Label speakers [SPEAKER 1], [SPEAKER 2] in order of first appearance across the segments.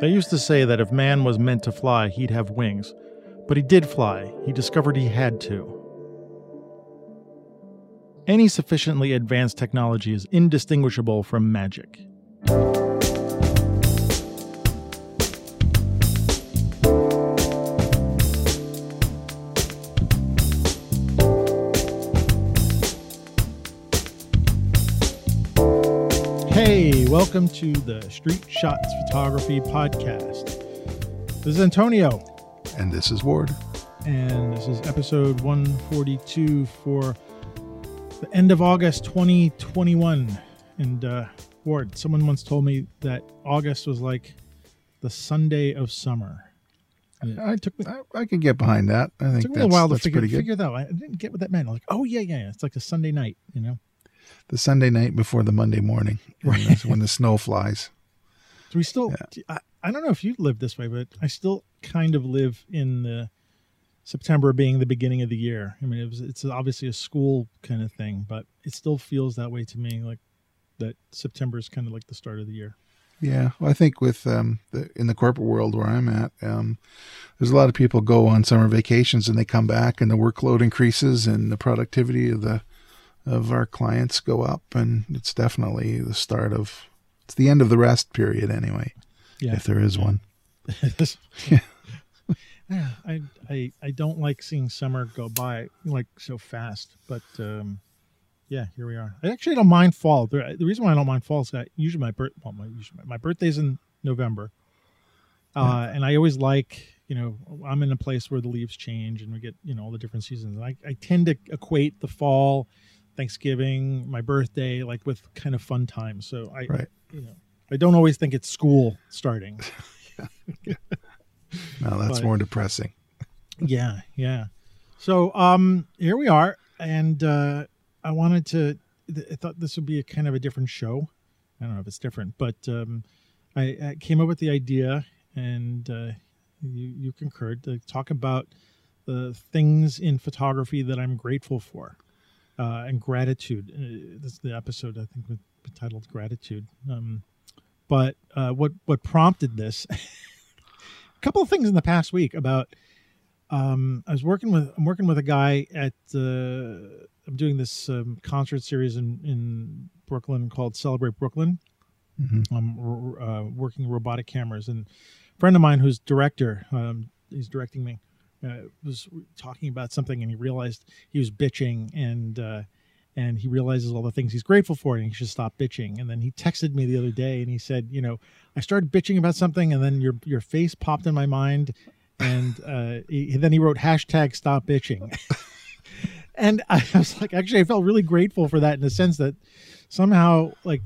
[SPEAKER 1] They used to say that if man was meant to fly, he'd have wings. But he did fly. He discovered he had to. Any sufficiently advanced technology is indistinguishable from magic. Welcome to the Street Shots Photography Podcast. This is Antonio,
[SPEAKER 2] And this is Ward.
[SPEAKER 1] and this is episode 142 for the end of August 2021. And uh, Ward, someone once told me that August was like the Sunday of summer.
[SPEAKER 2] I
[SPEAKER 1] took
[SPEAKER 2] I, I can get behind that. I think it
[SPEAKER 1] took me a while to figure, figure that out. I didn't get what that meant. I'm like, oh, yeah, yeah, yeah. It's like a Sunday night, you know?
[SPEAKER 2] The Sunday night before the Monday morning,
[SPEAKER 1] Right.
[SPEAKER 2] that's when the snow flies.
[SPEAKER 1] So we still, I, I don't know if you live this way, but I still kind of live in the September being the beginning of the year. I mean, it was, it's obviously a school kind of thing, but it still feels that way to me, like that September is kind of like the start of the year.
[SPEAKER 2] Yeah, well, I think with um, the, in the corporate world where I'm at, um, there's a lot of people go on summer vacations and they come back and the workload increases and the productivity of the of our clients go up and it's definitely the start of it's the end of the rest period anyway,
[SPEAKER 1] Yeah.
[SPEAKER 2] if there is one.
[SPEAKER 1] yeah. Yeah, I, I I don't like seeing summer go by like so fast, but um, yeah, here we are. I actually don't mind fall. The, the reason why I don't mind fall is that usually my birth well, my usually my, my birthday's in November, uh, and I always like you know I'm in a place where the leaves change and we get you know all the different seasons. I I tend to equate the fall, Thanksgiving, my birthday like with kind of fun times. So I
[SPEAKER 2] Right.
[SPEAKER 1] you know I don't always think it's school starting.
[SPEAKER 2] No, that's
[SPEAKER 1] But-
[SPEAKER 2] more depressing.
[SPEAKER 1] yeah yeah so um here we are and uh i wanted to th- i thought this would be a kind of a different show i don't know if it's different but um i, I came up with the idea and uh you you concurred to talk about the things in photography that i'm grateful for uh and gratitude uh, this is the episode i think with titled gratitude um but uh what what prompted this a couple of things in the past week about um, I was working with I'm working with a guy at uh, I'm doing this um, concert series in in Brooklyn called Celebrate Brooklyn.
[SPEAKER 2] Mhm.
[SPEAKER 1] I'm r- uh, working robotic cameras, and a friend of mine who's director, um, he's directing me, uh, was talking about something, and he realized he was bitching, and uh, and he realizes all the things he's grateful for, and he should stop bitching. And then he texted me the other day, and he said, you know, I started bitching about something, and then your your face popped in my mind, and uh, he, then he wrote hashtag stop bitching. and I was like, actually, I felt really grateful for that in the sense that somehow, like,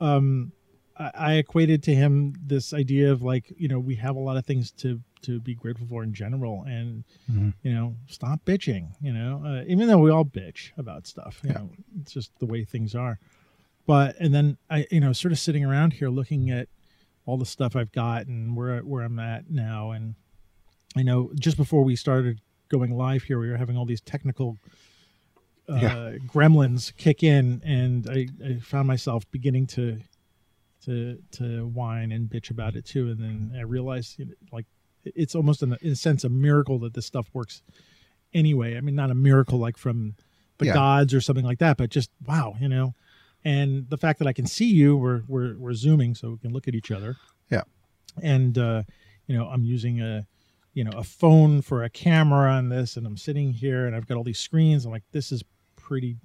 [SPEAKER 1] um, I, I equated to him this idea of like, you know, we have a lot of things to to be grateful for in general, and
[SPEAKER 2] Mhm.
[SPEAKER 1] you know, stop bitching. You know, uh, even though we all bitch about stuff, you
[SPEAKER 2] Yeah.
[SPEAKER 1] know, it's just the way things are. But and then I, you know, sort of sitting around here looking at all the stuff I've got and where where I'm at now, and I know just before we started going live here, we were having all these technical uh,
[SPEAKER 2] Yeah.
[SPEAKER 1] gremlins kick in, and I, I found myself beginning to to to whine and bitch about it too. And then I realized, you know, like, it's almost in a, in a sense a miracle that this stuff works anyway. I mean, not a miracle like from the
[SPEAKER 2] Yeah.
[SPEAKER 1] gods or something like that, but just wow, you know. And the fact that I can see you, we're we're we're zooming, so we can look at each other.
[SPEAKER 2] Yeah.
[SPEAKER 1] And uh, you know, I'm using a you know a phone for a camera on this, and I'm sitting here, and I've got all these screens. I'm like, this is pretty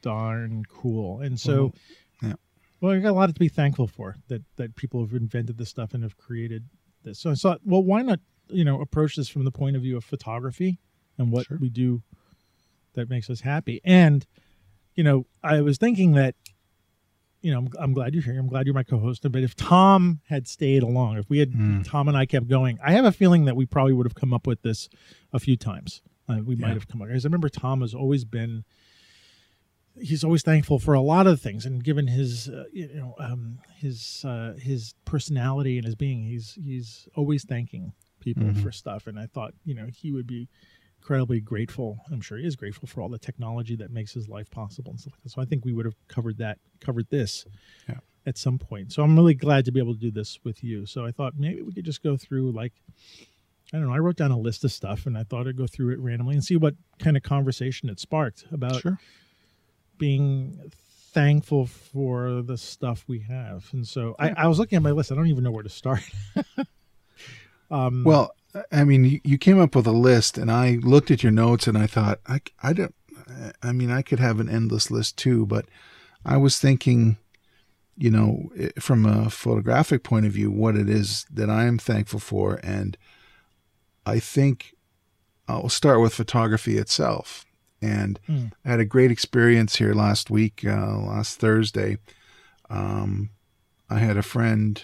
[SPEAKER 1] darn cool. And so,
[SPEAKER 2] Mhm. Yeah.
[SPEAKER 1] well, I got a lot to be thankful for that that people have invented this stuff and have created this. So I thought, well, why not you know approach this from the point of view of photography and what
[SPEAKER 2] Sure.
[SPEAKER 1] we do that makes us happy. And you know, I was thinking that you know, I'm, I'm glad you're here. I'm glad you're my co-host. But if Tom had stayed along, if we had
[SPEAKER 2] Mm.
[SPEAKER 1] Tom and I kept going, I have a feeling that we probably would have come up with this a few times. Uh, we might have come up because I remember Tom has always been. He's always thankful for a lot of things, and given his, uh, you know, um, his uh, his personality and his being, he's he's always thanking people
[SPEAKER 2] Mhm.
[SPEAKER 1] for stuff. And I thought, you know, he would be incredibly grateful. I'm sure he is grateful for all the technology that makes his life possible and stuff like that. So I think we would have covered that, covered this.
[SPEAKER 2] Yeah.
[SPEAKER 1] at some point. So I'm really glad to be able to do this with you. So I thought maybe we could just go through like I don't know. I wrote down a list of stuff, and I thought I'd go through it randomly and see what kind of conversation it sparked about
[SPEAKER 2] Sure.
[SPEAKER 1] Being thankful for the stuff we have. And so I, I was looking at my list. I don't even know where to start. um,
[SPEAKER 2] Well, I mean, you, you came up with a list, and I looked at your notes, and I thought, I, I don't. I mean, I could have an endless list too, but I was thinking, you know, from a photographic point of view, what it is that I am thankful for, and I think I'll start with photography itself. And
[SPEAKER 1] Hmm.
[SPEAKER 2] I had a great experience here last week, uh, last Thursday. Um, I had a friend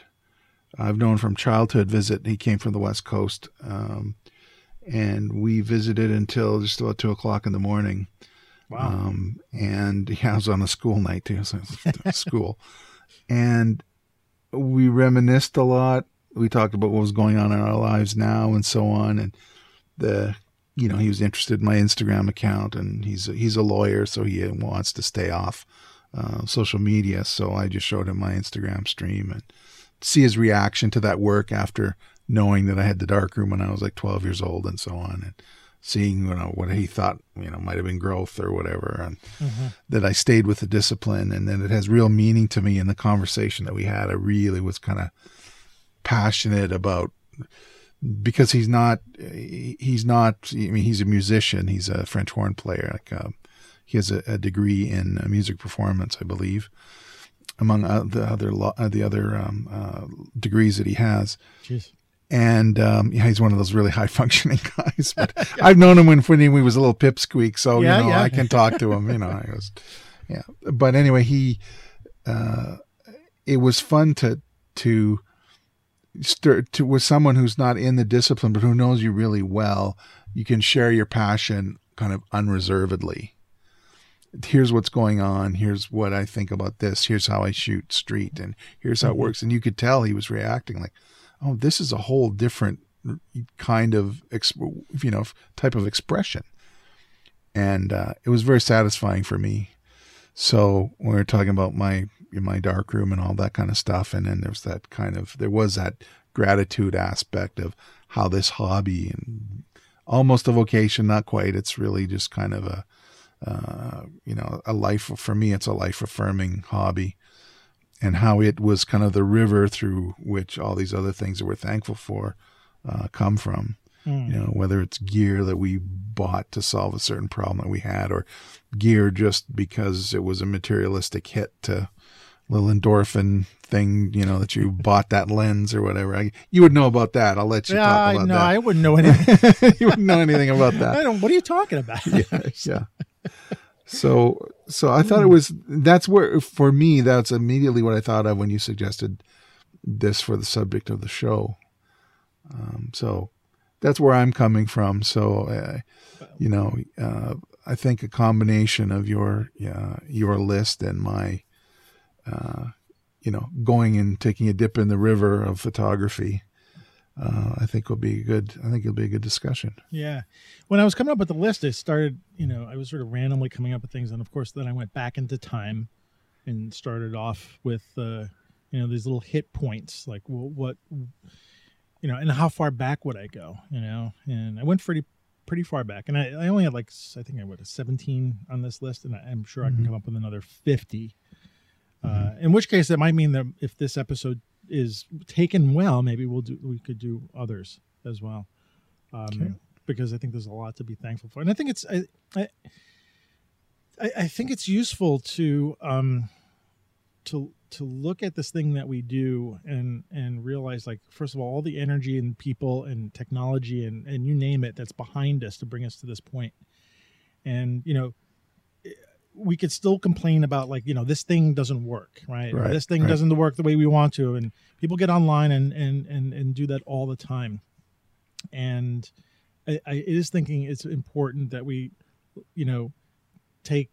[SPEAKER 2] I've known from childhood visit. He came from the West Coast, um, and we visited until just about two o'clock in the morning.
[SPEAKER 1] wow.
[SPEAKER 2] Um, and yeah, I was on a school night too, so school, and we reminisced a lot. We talked about what was going on in our lives now and so on, and the you know he was interested in my Instagram account, and he's a, he's a lawyer, so he wants to stay off uh, social media. So I just showed him my Instagram stream and see his reaction to that work after knowing that I had the dark room when I was like 12 years old and so on, and seeing you know what he thought you know might have been growth or whatever, and
[SPEAKER 1] Mhm.
[SPEAKER 2] that I stayed with the discipline, and then it has real meaning to me in the conversation that we had. I really was kind of passionate about because he's not he's not I mean he's a musician. He's a French horn player. Like um, he has a, a degree in uh, music performance I believe among the other uh, the other um, uh, degrees that he has.
[SPEAKER 1] Jeez.
[SPEAKER 2] and um, yeah he's one of those really high functioning guys but I've known him when, when he was a little pipsqueak so
[SPEAKER 1] Yeah,
[SPEAKER 2] you know
[SPEAKER 1] yeah.
[SPEAKER 2] I can talk to him you know I was yeah. But anyway he uh, it was fun to to to with someone who's not in the discipline but who knows you really well you can share your passion kind of unreservedly. Here's what's going on. Here's what i think about this. Here's how i shoot street and here's how it
[SPEAKER 1] Mhm.
[SPEAKER 2] works. And you could tell he was reacting like oh this is a whole different kind of ex- you know type of expression. And uh, it was very satisfying for me. So when we were talking about my my dark room and all that kind of stuff, and then there's that kind of there was that gratitude aspect of how this hobby and almost a vocation, not quite. It's really just kind of a uh, you know a life for me. It's a life affirming hobby, and how it was kind of the river through which all these other things that we're thankful for uh, come from
[SPEAKER 1] Mm.
[SPEAKER 2] you know whether it's gear that we bought to solve a certain problem that we had or gear just because it was a materialistic hit to little endorphin thing you know that you bought that lens or whatever I, you would know about that i'll let you
[SPEAKER 1] Yeah,
[SPEAKER 2] talk
[SPEAKER 1] I,
[SPEAKER 2] about
[SPEAKER 1] no,
[SPEAKER 2] that
[SPEAKER 1] I wouldn't know anything.
[SPEAKER 2] you wouldn't know anything about that.
[SPEAKER 1] I don't. What are you talking about?
[SPEAKER 2] yeah, yeah. So, so I thought it was that's where for me that's immediately what I thought of when you suggested this for the subject of the show. Um, so that's where I'm coming from. So, uh, you know, uh, I think a combination of your uh, your list and my, uh, you know, going and taking a dip in the river of photography. Uh, I think will be a good. I think it'll be a good discussion.
[SPEAKER 1] Yeah. When I was coming up with the list, I started, you know, I was sort of randomly coming up with things. And of course, then I went back into time and started off with, uh, you know, these little hit points like well, what, you know, and how far back would I go, you know? And I went pretty, pretty far back. And I, I only had like, I think I went have 17 on this list. And I, I'm sure I can
[SPEAKER 2] Mhm.
[SPEAKER 1] come up with another 50. Uh,
[SPEAKER 2] Mhm.
[SPEAKER 1] in which case, that might mean that if this episode is taken well, maybe we'll do, we could do others as well. Um,
[SPEAKER 2] Okay.
[SPEAKER 1] because I think there's a lot to be thankful for, and I think it's I, I I think it's useful to um to to look at this thing that we do and and realize like first of all all the energy and people and technology and and you name it that's behind us to bring us to this point, and you know we could still complain about like you know this thing doesn't work right,
[SPEAKER 2] Right,
[SPEAKER 1] this thing
[SPEAKER 2] right.
[SPEAKER 1] doesn't work the way we want to and people get online and and and, and do that all the time and I, I is thinking it's important that we you know take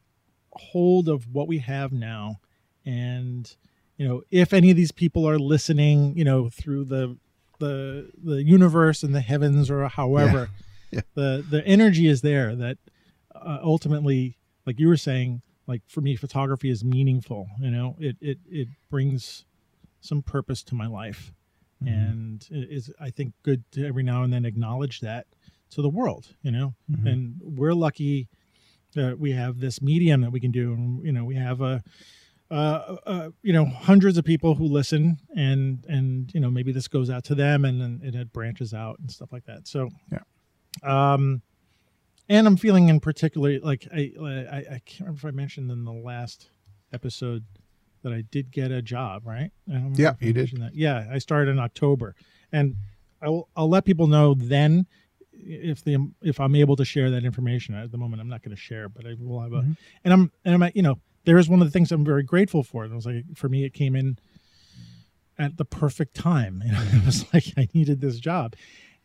[SPEAKER 1] hold of what we have now and you know if any of these people are listening you know through the the the universe and the heavens or however
[SPEAKER 2] Yeah.
[SPEAKER 1] the the energy is there that uh, ultimately like you were saying like for me photography is meaningful you know it it it brings some purpose to my life
[SPEAKER 2] Mhm.
[SPEAKER 1] and it is i think good to every now and then acknowledge that to the world you know
[SPEAKER 2] Mhm.
[SPEAKER 1] and we're lucky that we have this medium that we can do and you know we have a uh, uh, you know hundreds of people who listen and and you know maybe this goes out to them and then and it branches out and stuff like that so
[SPEAKER 2] Yeah.
[SPEAKER 1] um and i'm feeling in particular like i i, I can't remember if i mentioned in the last episode that i did get a job right I
[SPEAKER 2] Yeah,
[SPEAKER 1] I
[SPEAKER 2] you did.
[SPEAKER 1] that. yeah i started in october and i'll i'll let people know then if the if i'm able to share that information at the moment i'm not going to share but i will have a
[SPEAKER 2] Mhm.
[SPEAKER 1] and i'm and i'm at, you know there is one of the things i'm very grateful for and it was like for me it came in at the perfect time you know, it was like i needed this job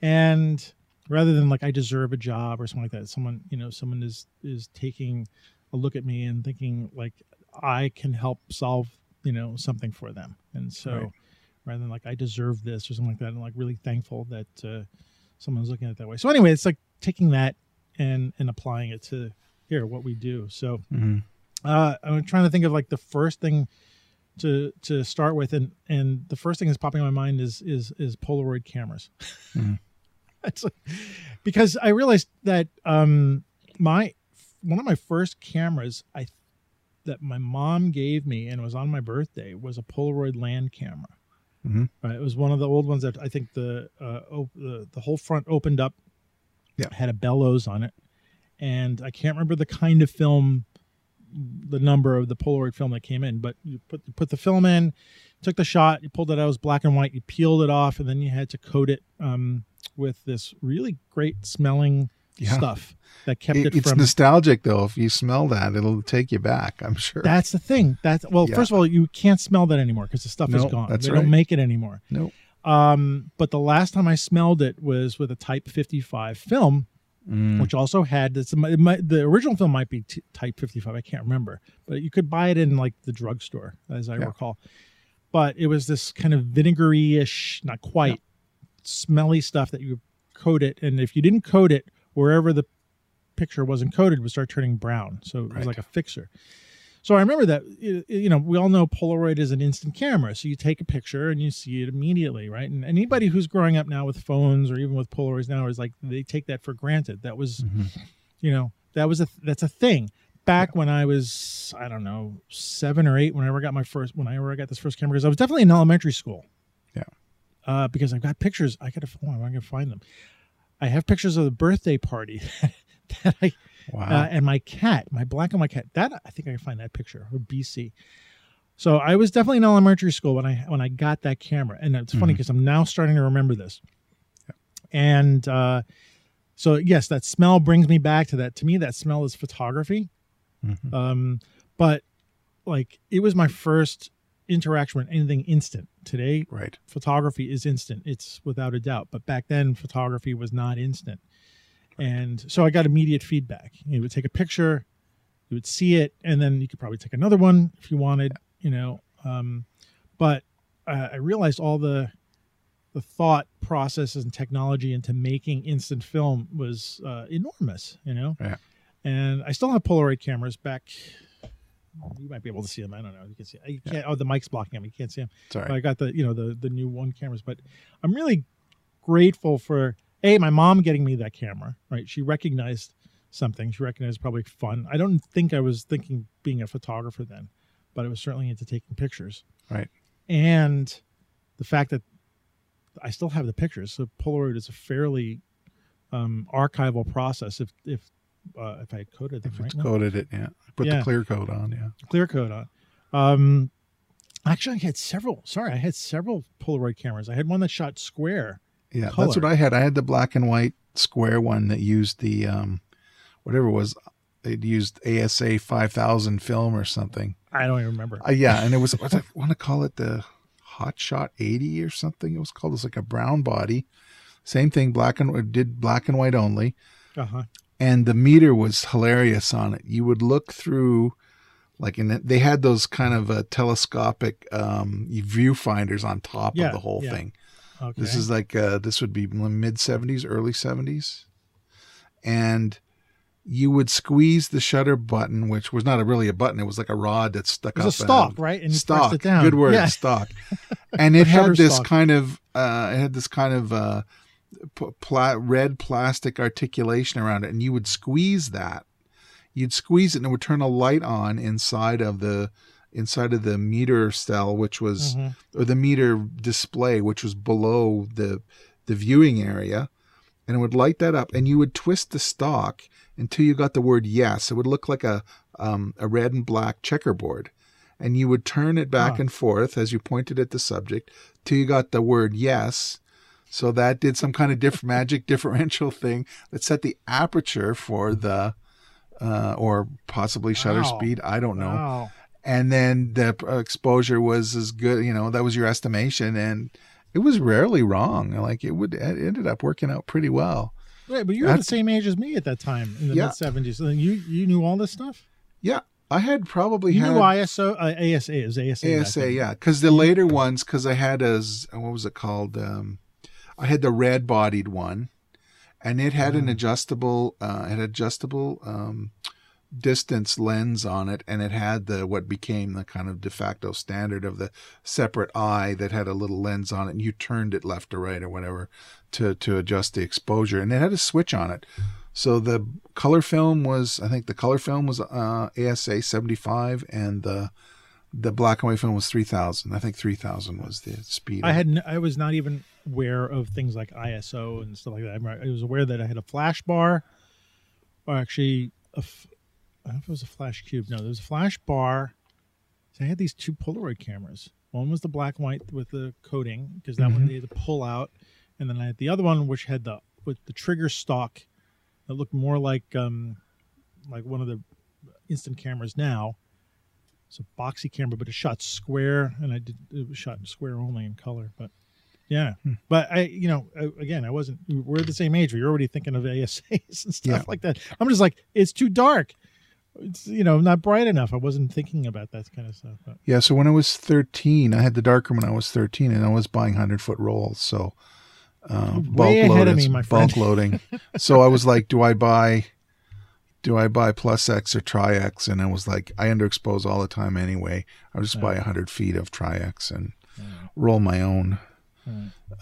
[SPEAKER 1] and rather than like i deserve a job or something like that someone you know someone is is taking a look at me and thinking like i can help solve you know something for them and so
[SPEAKER 2] Right.
[SPEAKER 1] rather than like i deserve this or something like that i'm like really thankful that uh, someone's looking at it that way so anyway it's like taking that and and applying it to here what we do so
[SPEAKER 2] Mhm.
[SPEAKER 1] uh, I'm trying to think of like the first thing to to start with, and and the first thing that's popping in my mind is is is Polaroid cameras.
[SPEAKER 2] Mhm.
[SPEAKER 1] Because I realized that um my one of my first cameras I that my mom gave me and it was on my birthday was a Polaroid land camera.
[SPEAKER 2] Mhm.
[SPEAKER 1] Right, it was one of the old ones that I think the uh, op- the the whole front opened up.
[SPEAKER 2] Yeah.
[SPEAKER 1] had a bellows on it, and I can't remember the kind of film the number of the Polaroid film that came in, but you put you put the film in, took the shot, you pulled it out, it was black and white, you peeled it off, and then you had to coat it um, with this really great smelling
[SPEAKER 2] Yeah.
[SPEAKER 1] stuff that kept it,
[SPEAKER 2] It- it's
[SPEAKER 1] from.
[SPEAKER 2] nostalgic though. If you smell that, it'll take you back. I'm sure.
[SPEAKER 1] that's the thing. That's well,
[SPEAKER 2] Yeah.
[SPEAKER 1] first of all, you can't smell that anymore because the stuff
[SPEAKER 2] No,
[SPEAKER 1] is gone.
[SPEAKER 2] that's
[SPEAKER 1] they
[SPEAKER 2] right.
[SPEAKER 1] don't make it anymore.
[SPEAKER 2] Nope.
[SPEAKER 1] Um, but the last time I smelled it was with a Type 55 film,
[SPEAKER 2] Mm.
[SPEAKER 1] which also had this. Might, the original film might be t- Type 55. I can't remember, but you could buy it in like the drugstore, as I
[SPEAKER 2] Yeah.
[SPEAKER 1] recall. But it was this kind of vinegary-ish, not quite smelly stuff that you coat it, and if you didn't coat it, wherever the picture wasn't coated, would start turning brown. So it was
[SPEAKER 2] Right.
[SPEAKER 1] like a fixer. So I remember that you know we all know Polaroid is an instant camera, so you take a picture and you see it immediately, right? And anybody who's growing up now with phones or even with Polaroids now is like they take that for granted. That was
[SPEAKER 2] Mhm.
[SPEAKER 1] you know that was a that's a thing back when i was i don't know seven or eight when i got my first when i ever got this first camera because i was definitely in elementary school
[SPEAKER 2] Yeah.
[SPEAKER 1] Uh, because i've got pictures. I gotta oh, i'm gonna find them. I have pictures of the birthday party that i
[SPEAKER 2] Wow.
[SPEAKER 1] uh, and my cat my black and white cat that i think i can find that picture of bc so i was definitely in elementary school when i when i got that camera. And it's funny because i'm now starting to remember this. And uh so yes that smell brings me back to that to me that smell is photography.
[SPEAKER 2] Mhm.
[SPEAKER 1] um but like it was my first interaction with anything instant. Today
[SPEAKER 2] right.
[SPEAKER 1] photography is instant. It's without a doubt. But back then photography was not instant. And so i got immediate feedback. You would take a picture you would see it and then you could probably take another one if you wanted you know um, but uh, i realized all the the thought processes and technology into making instant film was uh, enormous you know?
[SPEAKER 2] Yeah.
[SPEAKER 1] and i still have polaroid cameras back you might be able to see them i don't know you can see you can't oh the mic's blocking them you can't see them
[SPEAKER 2] Sorry.
[SPEAKER 1] I got the you know the the new one cameras, but I'm really grateful for a my mom getting me that camera. Right, she recognized something. She recognized probably fun. I don't think I was thinking being a photographer then, but I was certainly into taking pictures.
[SPEAKER 2] Right.
[SPEAKER 1] and the fact that I still have the pictures. So Polaroid is a fairly um, archival process. If if uh, if I had coded them
[SPEAKER 2] if
[SPEAKER 1] right
[SPEAKER 2] it's
[SPEAKER 1] now
[SPEAKER 2] coated it, yeah. Put
[SPEAKER 1] Yeah.
[SPEAKER 2] the clear coat on, yeah.
[SPEAKER 1] clear coat on. Um, actually, I had several. Sorry, I had several Polaroid cameras. I had one that shot square.
[SPEAKER 2] Yeah,
[SPEAKER 1] Color.
[SPEAKER 2] that's what I had. I had the black and white square one that used the um whatever it was they'd used ASA 5000 film or something.
[SPEAKER 1] I don't even remember.
[SPEAKER 2] Uh, yeah, and it was what I want to call it the Hot Shot 80 or something. It was called. Was like a brown body. Same thing, black and did black and white only.
[SPEAKER 1] Uh huh.
[SPEAKER 2] And the meter was hilarious on it. You would look through, like, and they had those kind of uh, telescopic um, viewfinders on top
[SPEAKER 1] Yeah,
[SPEAKER 2] of the whole
[SPEAKER 1] yeah.
[SPEAKER 2] thing.
[SPEAKER 1] Okay.
[SPEAKER 2] This is like uh, this would be mid seventies, early seventies, and you would squeeze the shutter button, which was not a, really a button; it was like a rod that stuck
[SPEAKER 1] It
[SPEAKER 2] up.
[SPEAKER 1] was a
[SPEAKER 2] and
[SPEAKER 1] stalk, right? And you
[SPEAKER 2] stock.
[SPEAKER 1] pressed it down.
[SPEAKER 2] Good word,
[SPEAKER 1] Yeah.
[SPEAKER 2] stock. And it had this
[SPEAKER 1] Shutterstock.
[SPEAKER 2] kind of, uh, it had this kind of uh, pla- red plastic articulation around it, and you would squeeze that. You'd squeeze it, and it would turn a light on inside of the inside of the meter cell, which was
[SPEAKER 1] Mhm.
[SPEAKER 2] or the meter display, which was below the the viewing area, and it would light that up, and you would twist the stock until you got the word yes. It would look like a um, a red and black checkerboard, and you would turn it back
[SPEAKER 1] Huh.
[SPEAKER 2] and forth as you pointed at the subject till you got the word yes. So that did some kind of diff- magic differential thing that set the aperture for the uh, or possibly shutter
[SPEAKER 1] Wow.
[SPEAKER 2] speed. I don't know
[SPEAKER 1] Wow.
[SPEAKER 2] and then the exposure was as good you know that was your estimation and it was rarely wrong like it would it ended up working out pretty well
[SPEAKER 1] Right. but you were the same age as me at that time in the
[SPEAKER 2] Yeah.
[SPEAKER 1] mid seventies. So you you knew all this stuff.
[SPEAKER 2] yeah i had probably
[SPEAKER 1] You
[SPEAKER 2] had
[SPEAKER 1] knew ISO, uh, ASA is ASA.
[SPEAKER 2] asa yeah because the later ones because i had as what was it called um i had the red bodied one and it had an
[SPEAKER 1] Ah.
[SPEAKER 2] adjustable uh had adjustable um distance lens on it and it had the what became the kind of de facto standard of the separate eye that had a little lens on it and you turned it left or right or whatever to to adjust the exposure and it had a switch on it so the color film was i think the color film was uh asa 75 and the the black and white film was 3000 i think 3000 was the speed
[SPEAKER 1] I had n- I was not even aware of things like ISO and stuff like that. I was aware that I had a flash bar, or actually, a f- I don't know if it was a flash cube. No, there was a flash bar. So I had these two Polaroid cameras. One was the black and white with the coating because that one
[SPEAKER 2] Mhm.
[SPEAKER 1] they had to pull out, and then I had the other one which had the with the trigger stock that looked more like um like one of the instant cameras now. It's a boxy camera, but it shot square, and I did it was shot square only in color. But yeah,
[SPEAKER 2] Hmm.
[SPEAKER 1] but I, you know, I- again, I wasn't. We're the same age. You're already thinking of ASAs and stuff
[SPEAKER 2] Yeah.
[SPEAKER 1] like that. I'm just like, it's too dark. It's you know not bright enough. I wasn't thinking about that kind of stuff. But
[SPEAKER 2] Yeah, so when I was 13, I had the darker when I was 13, and I was buying 100 foot rolls. So uh, bulk
[SPEAKER 1] Way ahead of
[SPEAKER 2] loading,
[SPEAKER 1] me, my friend.
[SPEAKER 2] bulk loading. so I was like, do I buy, do I buy plus X or tri X? And I was like, I underexpose all the time anyway. I'll just buy 100 feet of tri X and roll my own.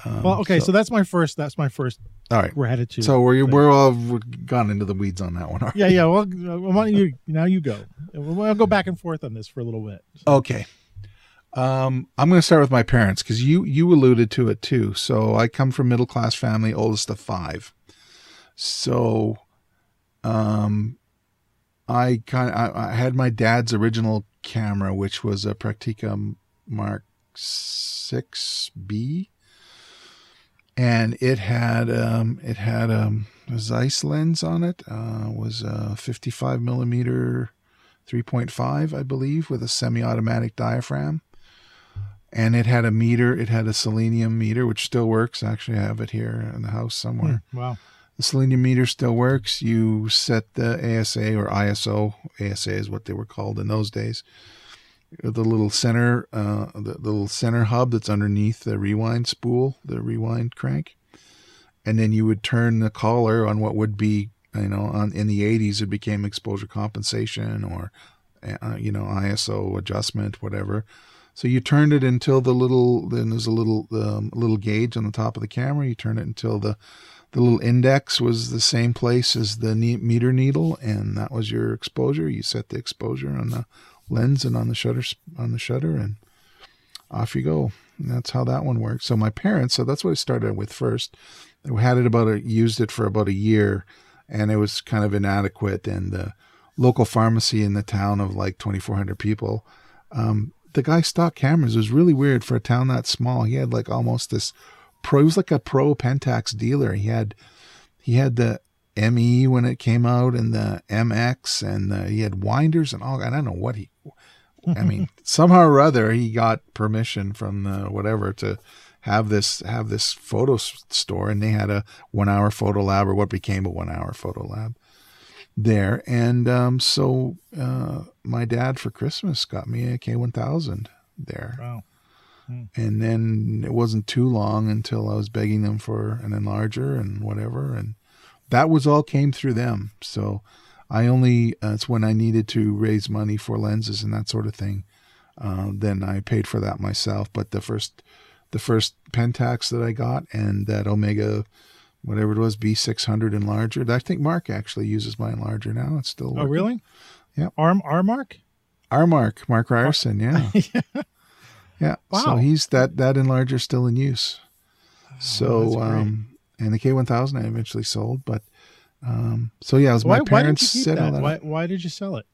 [SPEAKER 2] Um,
[SPEAKER 1] well, okay, so, that's my first. That's my first
[SPEAKER 2] all right.
[SPEAKER 1] we're headed gratitude.
[SPEAKER 2] So we're
[SPEAKER 1] thing.
[SPEAKER 2] we're all we've gone into the weeds on that one.
[SPEAKER 1] yeah, yeah. Well, why don't you now you go. We'll go back and forth on this for a little bit.
[SPEAKER 2] Okay. Um, I'm going to start with my parents because you you alluded to it too. So I come from middle class family, oldest of five. So, um, I kind I, I had my dad's original camera, which was a Praktica Mark Six B, and it had um it had um a Zeiss lens on it. Uh, was a 55 millimeter 3.5, I believe, with a semi-automatic diaphragm. And it had a meter. It had a selenium meter, which still works. Actually, I have it here in the house somewhere.
[SPEAKER 1] Hmm, Wow.
[SPEAKER 2] The selenium meter still works. You set the ASA or ISO. ASA is what they were called in those days. The little center, uh, the, the little center hub that's underneath the rewind spool, the rewind crank, and then you would turn the collar on what would be, you know, on in the 80s it became exposure compensation or, uh, you know, ISO adjustment, whatever. So you turned it until the little then there's a little um, little gauge on the top of the camera. You turn it until the the little index was the same place as the meter needle, and that was your exposure. You set the exposure on the lens and on the shutter on the shutter, and off you go. And that's how that one works. So my parents, so that's what I started with first. I had it about a used it for about a year, and it was kind of inadequate. And the local pharmacy in the town of like 2,400 people, um, the guy stock cameras It was really weird for a town that small. He had like almost this pro. He was like a pro Pentax dealer. He had he had the ME when it came out and the MX and the, he had winders and all. I don't know what he. I mean, somehow or other he got permission from the whatever to have this have this photo store, and they had a one hour photo lab or what became a one hour photo lab there. And um, so uh, my dad for Christmas got me a K1000 there.
[SPEAKER 1] Wow.
[SPEAKER 2] And then it wasn't too long until I was begging them for an enlarger and whatever. And that was all came through them. So I only uh, it's when I needed to raise money for lenses and that sort of thing. Uh, then I paid for that myself. But the first the first Pentax that I got and that Omega whatever it was B600 enlarger. I think Mark actually uses my enlarger now. It's still
[SPEAKER 1] Oh,
[SPEAKER 2] working.
[SPEAKER 1] really?
[SPEAKER 2] Yep.
[SPEAKER 1] Arm R Mark.
[SPEAKER 2] Our Mark, Mark Ryerson, yeah. Yeah. So
[SPEAKER 1] Wow.
[SPEAKER 2] So he's that that enlarger still in use.
[SPEAKER 1] Oh,
[SPEAKER 2] So um and the K one thousand I eventually sold, but um so yeah, it was
[SPEAKER 1] why,
[SPEAKER 2] my
[SPEAKER 1] why
[SPEAKER 2] parents
[SPEAKER 1] you keep
[SPEAKER 2] set all
[SPEAKER 1] that?
[SPEAKER 2] that
[SPEAKER 1] Why, why did you sell it?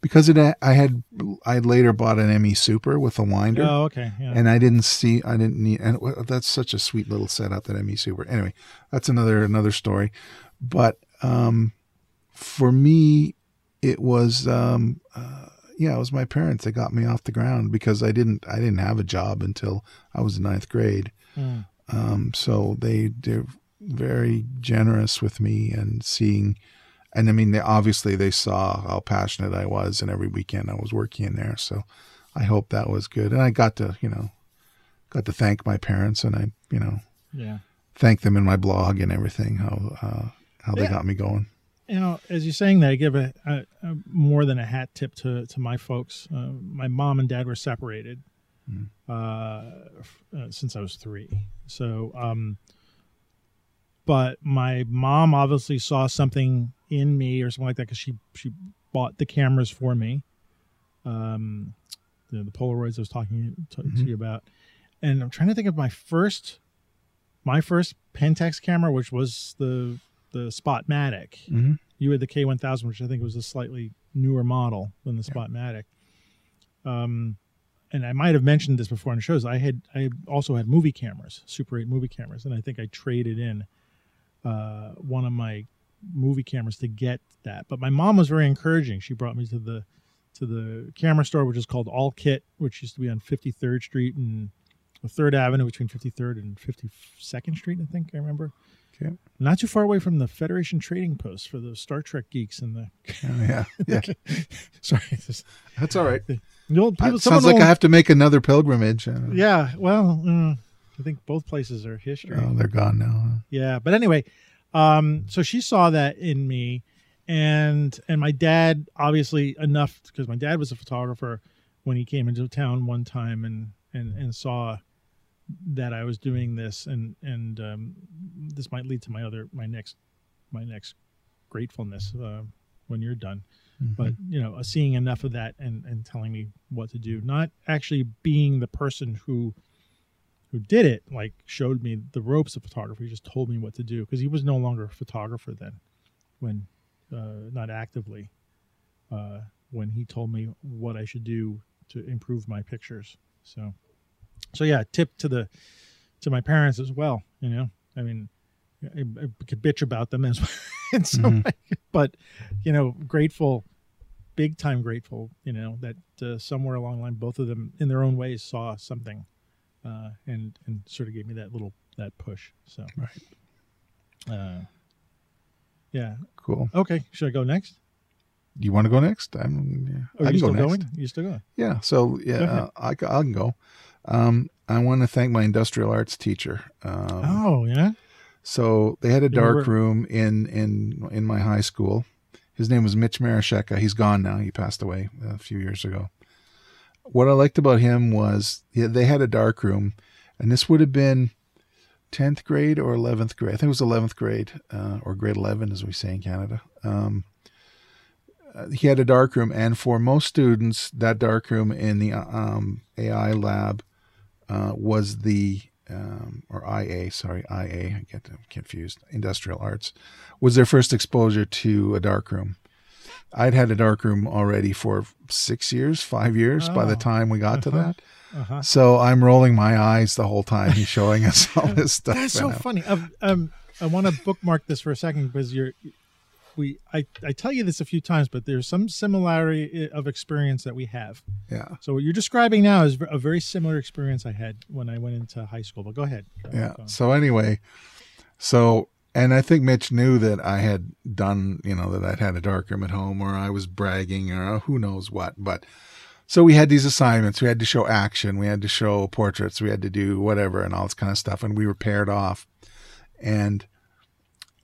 [SPEAKER 2] because it I had I later bought an ME Super with a winder.
[SPEAKER 1] Oh, okay. Yeah.
[SPEAKER 2] And I didn't see, I didn't need, and that's such a sweet little setup that ME Super. Anyway, that's another another story. But um, for me, it was um, uh, yeah, it was my parents that got me off the ground because I didn't I didn't have a job until I was in ninth grade.
[SPEAKER 1] Mm.
[SPEAKER 2] Um, so they they're very generous with me and seeing, and I mean they obviously they saw how passionate I was, and every weekend I was working in there. So I hope that was good, and I got to you know got to thank my parents, and I you know
[SPEAKER 1] Yeah.
[SPEAKER 2] thank them in my blog and everything how uh, how they
[SPEAKER 1] Yeah.
[SPEAKER 2] got me going.
[SPEAKER 1] You know, as you're saying that, I give a, a, a more than a hat tip to to my folks. Uh, my mom and dad were separated
[SPEAKER 2] Mm.
[SPEAKER 1] uh, f- uh, since I was three. So, um, but my mom obviously saw something in me or something like that because she she bought the cameras for me. Um, the, the Polaroids I was talking to, to
[SPEAKER 2] Mhm.
[SPEAKER 1] you about, and I'm trying to think of my first my first Pentax camera, which was the the Spotmatic
[SPEAKER 2] hmm
[SPEAKER 1] you had the K1000, which I think was a slightly newer model than the Spotmatic. Um, and I might have mentioned this before in shows. I had I also had movie cameras, Super 8 movie cameras, and I think I traded in uh, one of my movie cameras to get that. But my mom was very encouraging. She brought me to the to the camera store, which is called Alkit, which used to be on 53rd Street and Third Avenue between 53rd and 52nd Street. I think I remember.
[SPEAKER 2] Okay.
[SPEAKER 1] Not too far away from the Federation Trading Post for the Star Trek geeks and the.
[SPEAKER 2] Oh, yeah, yeah,
[SPEAKER 1] Sorry,
[SPEAKER 2] that's all right.
[SPEAKER 1] the old people.
[SPEAKER 2] Sounds like
[SPEAKER 1] will-
[SPEAKER 2] I have to make another pilgrimage.
[SPEAKER 1] Yeah, well, mm, I think both places are history.
[SPEAKER 2] Oh, they're gone now.
[SPEAKER 1] Yeah, but anyway, um, so she saw that in me, and and my dad obviously enough because my dad was a photographer when he came into town one time and and and saw that I was doing this and and um, this might lead to my other my next my next gratefulness uh, when you're done. But you know seeing enough of that and and telling me what to do not actually being the person who who did it like showed me the ropes of photography just told me what to do because he was no longer a photographer then when uh, not actively uh, when he told me what i should do to improve my pictures. So so yeah tip to the to my parents as well you know i mean i, I could bitch about them as in some
[SPEAKER 2] Mhm.
[SPEAKER 1] way but you know grateful big time grateful you know that uh, somewhere along the line both of them in their own ways saw something uh, and and sort of gave me that little that push so
[SPEAKER 2] Right.
[SPEAKER 1] uh, yeah
[SPEAKER 2] Cool.
[SPEAKER 1] okay should i go next
[SPEAKER 2] You want to go next? I'm.
[SPEAKER 1] oh,
[SPEAKER 2] I
[SPEAKER 1] you still
[SPEAKER 2] go next.
[SPEAKER 1] going you still going
[SPEAKER 2] Yeah. So yeah,
[SPEAKER 1] Go
[SPEAKER 2] uh, I, I can go. Um, I want to thank my industrial arts teacher. Um,
[SPEAKER 1] oh yeah
[SPEAKER 2] So they had a dark room in in in my high school. His name was Mitch Marasheka. He's gone now. He passed away a few years ago. What I liked about him was yeah, they had a dark room, and this would have been tenth grade or eleventh grade. I think it was eleventh grade uh, or grade eleven, as we say in Canada. Um, uh, he had a dark room, and for most students, that dark room in the um, AI lab uh, was the um, or IA, sorry, IA, I get confused. Industrial arts was their first exposure to a darkroom. I'd had a darkroom already for six years, five years by the
[SPEAKER 1] Oh.
[SPEAKER 2] time we got to
[SPEAKER 1] Uh-huh.
[SPEAKER 2] that.
[SPEAKER 1] uh-huh
[SPEAKER 2] So I'm rolling my eyes the whole time he's showing us all this stuff.
[SPEAKER 1] That's so funny. Um, um, I want to bookmark this for a second because you're, we, I, I tell you this a few times, but there's some similarity eh, of experience that we have.
[SPEAKER 2] Yeah,
[SPEAKER 1] So what you're describing now is a very similar experience I had when I went into high school. But go ahead.
[SPEAKER 2] Yeah.
[SPEAKER 1] go.
[SPEAKER 2] So anyway, so and I think Mitch knew that I had done, you know, that I'd had a dark room at home, or I was bragging, or who knows what. But so we had these assignments. We had to show action. We had to show portraits. We had to do whatever and all this kind of stuff. And we were paired off, and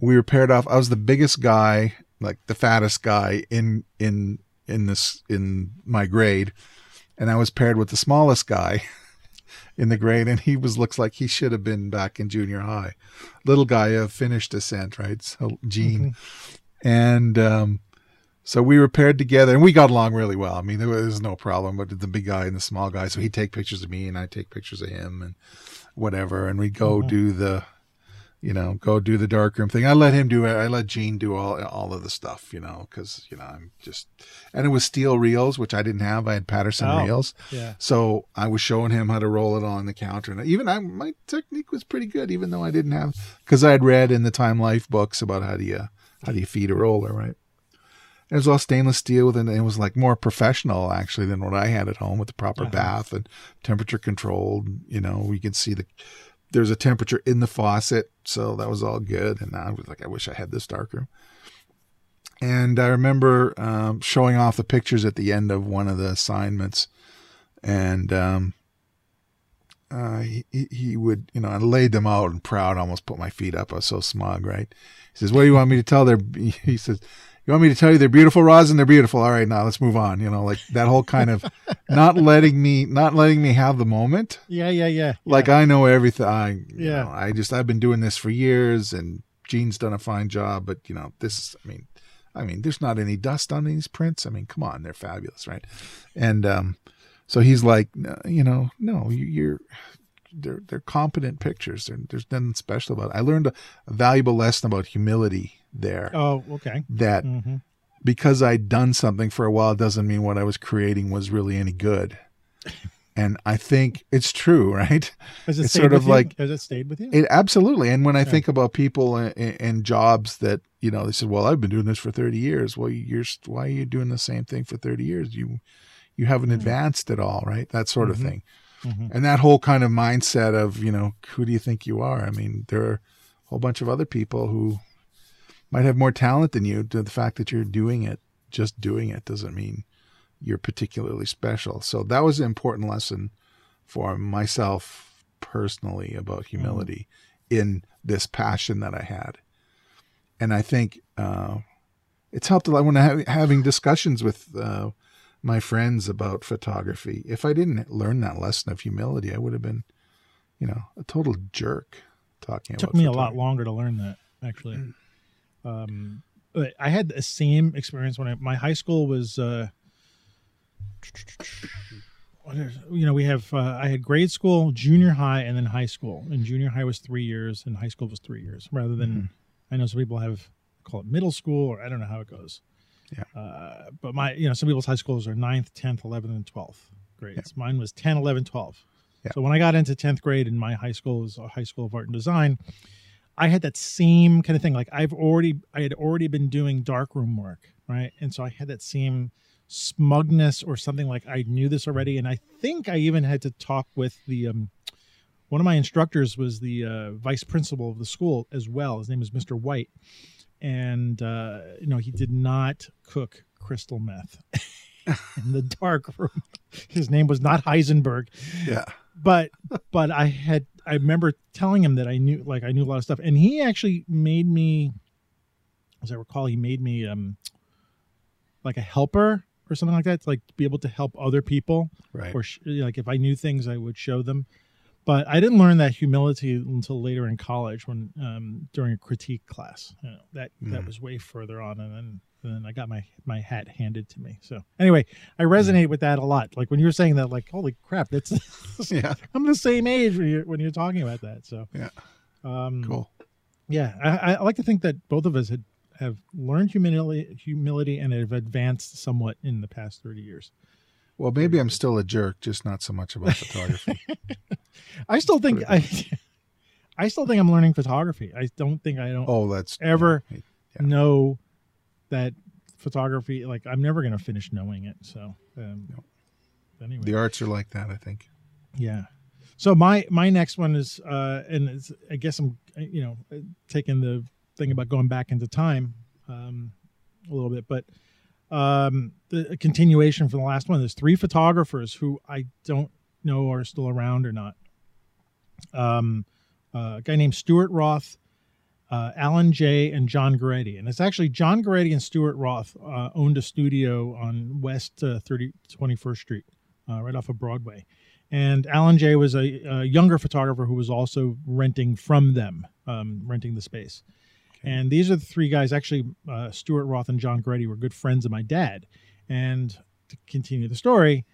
[SPEAKER 2] we were paired off. I was the biggest guy like the fattest guy in in in this in my grade, and I was paired with the smallest guy in the grade, and he was looks like he should have been back in junior high. Little guy of Finnish descent, right? So Gene, mm-hmm. and um, so we were paired together, and we got along really well. I mean, there was no problem. But the big guy and the small guy, so he'd take pictures of me, and I'd take pictures of him, and whatever, and we'd go mm-hmm. do the you know, go do the darkroom thing. I let him do it. I let Gene do all all of the stuff, you know, because you know I'm just, and it was steel reels, which I didn't have. I had Paterson oh, reels,
[SPEAKER 1] yeah.
[SPEAKER 2] So I was showing him how to roll it on the counter, and even I, my technique was pretty good, even though I didn't have, because I had read in the Time Life books about how do you how do you feed a roller, right? It was all stainless steel, and it was like more professional actually than what I had at home with the proper uh-huh. bath and temperature controlled. You know, we could see the there's a temperature in the faucet, so that was all good. And I was like, I wish I had this darkroom. And I remember um, showing off the pictures at the end of one of the assignments, and um, uh, he, he would, you know, I laid them out and proud, almost put my feet up. I was so smug, right? He says, "What do you want me to tell their?" He says, you want me to tell you they're beautiful rosin they're beautiful. All right now let's move on. You know like that whole kind of not letting me not letting me have the moment.
[SPEAKER 1] Yeah yeah yeah.
[SPEAKER 2] Like
[SPEAKER 1] yeah.
[SPEAKER 2] i know everything. I,
[SPEAKER 1] yeah.
[SPEAKER 2] know, i just i've been doing this for years and gene's done a fine job but you know this i mean i mean there's not any dust on these prints. I mean come on they're fabulous right? And um so he's like you know no you're they're they're competent pictures. They're, there's nothing special about it. I learned a, a, valuable lesson about humility there.
[SPEAKER 1] Oh, okay.
[SPEAKER 2] That mm-hmm. because I'd done something for a while doesn't mean what I was creating was really any good. and I think it's true, right?
[SPEAKER 1] Has it
[SPEAKER 2] it's
[SPEAKER 1] sort of like has it stayed with you?
[SPEAKER 2] It absolutely. And when I think about people and, in, jobs that you know, they said, "Well, I've been doing this for thirty years." Well, you're why are you doing the same thing for thirty years? You you haven't mm-hmm. advanced at all, right? That sort mm-hmm. of thing. Mm-hmm. And that whole kind of mindset of, you know, who do you think you are? I mean, there are a whole bunch of other people who might have more talent than you. To the fact that you're doing it, just doing it, doesn't mean you're particularly special. So that was an important lesson for myself personally about mm-hmm. humility mm-hmm. in this passion that I had. And I think uh, it's helped a lot when I'm having discussions with uh, my friends about photography. If I didn't learn that lesson of humility, I would have been, you know, a total jerk talking about
[SPEAKER 1] it It took me a lot longer to learn that actually. Mm. Um, I had the same experience when I, my high school was, uh, you know, we have, uh, I had grade school, junior high, and then high school. And junior high was three years, and high school was three years, rather than, mm-hmm. I know some people have call it middle school, or I don't know how it goes.
[SPEAKER 2] Yeah.
[SPEAKER 1] Uh, but my, you know, some people's high schools are 9th, 10th, 11th, and 12th grades. Yeah. Mine was 10, 11, 12. Yeah. So when I got into 10th grade in my high school was a high school of art and design, I had that same kind of thing. Like I've already, I had already been doing darkroom work, right? And so I had that same smugness or something like I knew this already. And I think I even had to talk with the, um, one of my instructors was the uh, vice principal of the school as well. His name is Mr. White and uh, you know he did not cook crystal meth in the dark room. His name was not Heisenberg.
[SPEAKER 2] Yeah.
[SPEAKER 1] But but I had I remember telling him that I knew like I knew a lot of stuff, and he actually made me, as I recall, he made me um like a helper or something like that, to like be able to help other people.
[SPEAKER 2] Right.
[SPEAKER 1] Or sh- like if I knew things, I would show them but I didn't learn that humility until later in college when um, during a critique class. You know, that mm. that was way further on, and then and then I got my my hat handed to me. So anyway, I resonate with that a lot. Like when you were saying that, like holy crap, that's
[SPEAKER 2] yeah.
[SPEAKER 1] I'm the same age when you're when you're talking about that. So
[SPEAKER 2] yeah,
[SPEAKER 1] um,
[SPEAKER 2] cool.
[SPEAKER 1] Yeah, I, I like to think that both of us had have learned humility humility and have advanced somewhat in the past thirty years.
[SPEAKER 2] Well, maybe I'm still a jerk, just not so much about photography.
[SPEAKER 1] I still think I, I still think I'm learning photography. I don't think I don't.
[SPEAKER 2] Oh, that's
[SPEAKER 1] ever yeah. know that photography. Like I'm never going to finish knowing it. So um, no. anyway,
[SPEAKER 2] the arts are like that. I think.
[SPEAKER 1] Yeah. So my my next one is, uh, and it's, I guess I'm you know taking the thing about going back into time um, a little bit, but um, the continuation from the last one. There's three photographers who I don't know are still around or not. Um, uh, a guy named Stuart Roth, uh, Alan Jay and John Goretti. And it's actually John Goretti and Stuart Roth uh, owned a studio on West uh, 30, 21st Street, uh, right off of Broadway. And Alan Jay was a, a younger photographer who was also renting from them, um, renting the space. And these are the three guys. Actually, uh, Stuart Roth and John Goretti were good friends of my dad. And to continue the story,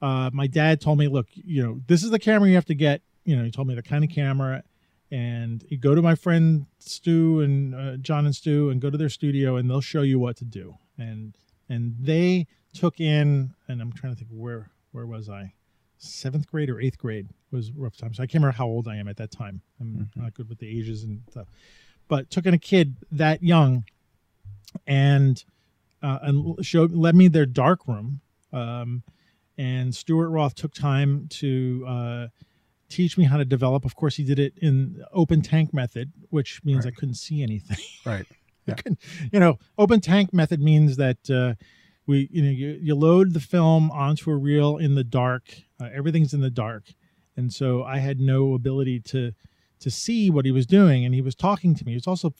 [SPEAKER 1] uh, my dad told me, "Look, you know, this is the camera you have to get." You know, he told me the kind of camera, and you go to my friend Stu and uh, John and Stu, and go to their studio, and they'll show you what to do. And and they took in, and I'm trying to think where where was I? Seventh grade or eighth grade was rough time. So I can't remember how old I am at that time. I'm not good with the ages and stuff but took in a kid that young and uh, and showed led me their dark room um, and stuart roth took time to uh, teach me how to develop. Of course he did it in open tank method which means
[SPEAKER 2] Right.
[SPEAKER 1] i couldn't see anything.
[SPEAKER 2] Right.
[SPEAKER 1] Couldn't- you know open tank method means that uh, we you know you, you load the film onto a reel in the dark uh, everything's in the dark. And so i had no ability to to see what he was doing and he was talking to me. He was also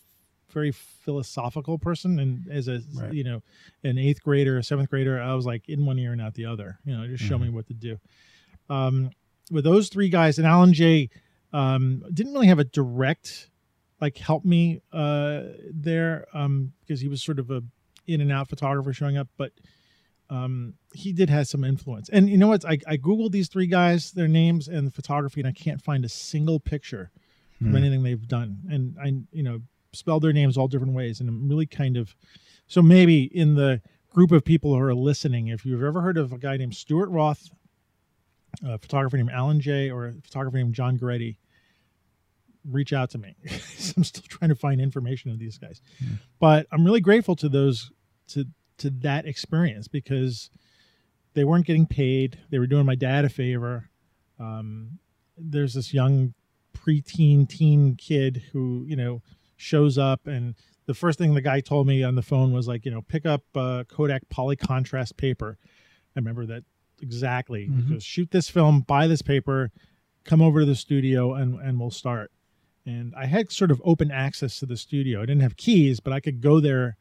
[SPEAKER 1] very philosophical person and as a
[SPEAKER 2] Right.
[SPEAKER 1] you know an eighth grader a seventh grader i was like in one ear and out the other you know just show me what to do. Um, with those three guys and alan j um, didn't really have a direct like help me uh, there um, because he was sort of a in and out photographer showing up but um, he did have some influence. And you know what? I, I googled these three guys their names and the photography and i can't find a single picture
[SPEAKER 2] Hmm.
[SPEAKER 1] anything they've done. And i you know spelled their names all different ways and i'm really kind of so maybe in the group of people who are listening if you've ever heard of a guy named stuart roth a photographer named alan jay or a photographer named john goretti reach out to me. I'm still trying to find information of these guys. But i'm really grateful to those to to that experience because they weren't getting paid. They were doing my dad a favor. Um, there's this young preteen teen kid who you know shows up and the first thing the guy told me on the phone was like you know pick up uh, kodak Polycontrast paper. I remember that exactly.
[SPEAKER 2] Mhm.
[SPEAKER 1] He goes, shoot this film buy this paper come over to the studio and and we'll start. And i had sort of open access to the studio. I didn't have keys but i could go there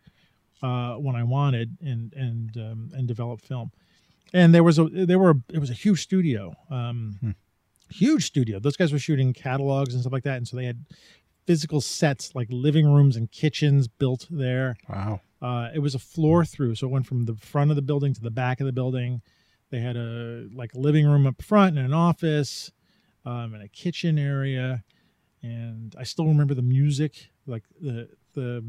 [SPEAKER 1] uh, when i wanted and and um, and develop film. And there was a there were it was a huge studio um,
[SPEAKER 2] Hmm.
[SPEAKER 1] huge studio. Those guys were shooting catalogs and stuff like that. And so they had physical sets like living rooms and kitchens built there.
[SPEAKER 2] Wow.
[SPEAKER 1] uh, it was a floor through. So it went from the front of the building to the back of the building they had a like a living room up front and an office um, and a kitchen area and i still remember the music like the the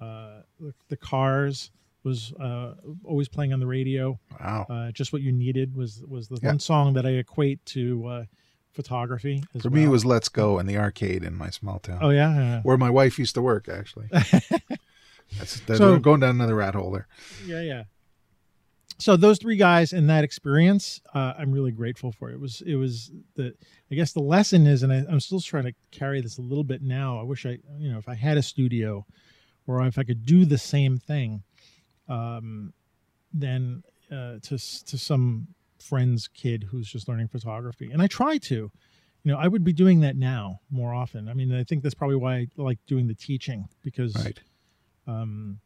[SPEAKER 1] uh, the, cars was uh, always playing on the radio
[SPEAKER 2] Wow.
[SPEAKER 1] uh, just what you needed was was the
[SPEAKER 2] Yeah.
[SPEAKER 1] one song that i equate to uh, photography as
[SPEAKER 2] For me, it was Let's Go in the arcade in my small town,
[SPEAKER 1] oh yeah, yeah.
[SPEAKER 2] where my wife used to work. Actually, that's, that's
[SPEAKER 1] So-
[SPEAKER 2] going down another rat hole there.
[SPEAKER 1] yeah yeah so those three guys and that experience uh, i'm really grateful for. It was it was the i guess the lesson is and I, i'm still trying to carry this a little bit now i wish i you know if i had a studio or if i could do the same thing um, then uh, to to some friend's kid who's just learning photography. And i try to you know i would be doing that now more often. I mean i think that's probably why i like doing the teaching because
[SPEAKER 2] Right.
[SPEAKER 1] um,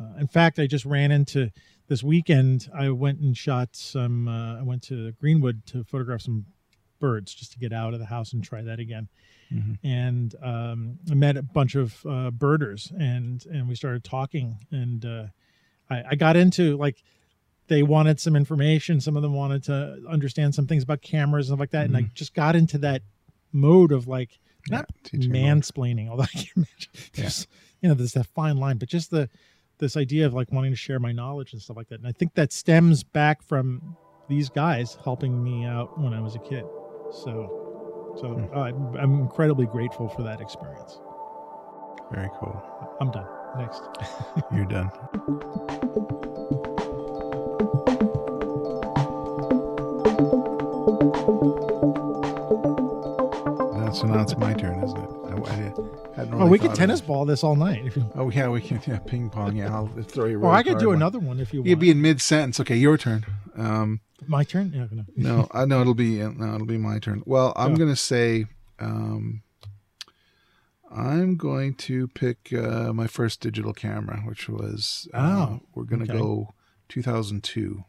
[SPEAKER 1] uh, in fact, I just ran into this weekend. I went and shot some. Uh, I went to Greenwood to photograph some birds just to get out of the house and try that again.
[SPEAKER 2] Mhm.
[SPEAKER 1] And um, I met a bunch of uh, birders, and and we started talking. And uh, I, I got into like they wanted some information. Some of them wanted to understand some things about cameras and stuff like that. And I just got into that mode of like not
[SPEAKER 2] Yeah,
[SPEAKER 1] mansplaining, although I can't imagine there's, you know, there's that fine line, but just the this idea of like wanting to share my knowledge and stuff like that. And I think that stems back from these guys helping me out when I was a kid. So, so
[SPEAKER 2] Hmm.
[SPEAKER 1] uh, I'm, I'm incredibly grateful for that experience.
[SPEAKER 2] Very cool.
[SPEAKER 1] I'm done. Next.
[SPEAKER 2] You're done. Now, so now it's my turn, isn't it? I, I hadn't really
[SPEAKER 1] oh, we could tennis
[SPEAKER 2] it.
[SPEAKER 1] ball this all night. If you,
[SPEAKER 2] Oh yeah, we can. Yeah, ping pong. Yeah, I'll throw you. a
[SPEAKER 1] or I could do
[SPEAKER 2] one.
[SPEAKER 1] another one if you want.
[SPEAKER 2] You'd be in mid sentence. Okay, your turn. Um,
[SPEAKER 1] My turn. Yeah, no.
[SPEAKER 2] no, I know it'll be no, it'll be my turn. Well, I'm gonna say, um, I'm going to pick uh, my first digital camera, which was uh,
[SPEAKER 1] Oh,
[SPEAKER 2] we're going to
[SPEAKER 1] okay.
[SPEAKER 2] go 2002.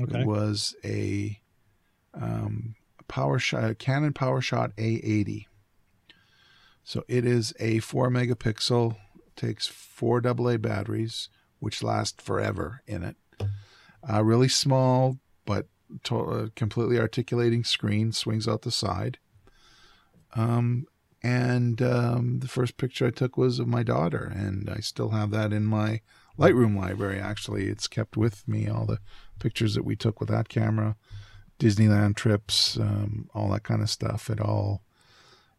[SPEAKER 1] Okay.
[SPEAKER 2] It was a um, power shot, Canon PowerShot A80. So it is a four megapixel, takes four AA batteries, which last forever in it. Uh, really small, but to- uh, completely articulating screen, swings out the side. Um, and um, the first picture I took was of my daughter, and I still have that in my Lightroom library. Actually, it's kept with me. All the pictures that we took with that camera, Disneyland trips, um, all that kind of stuff. It all,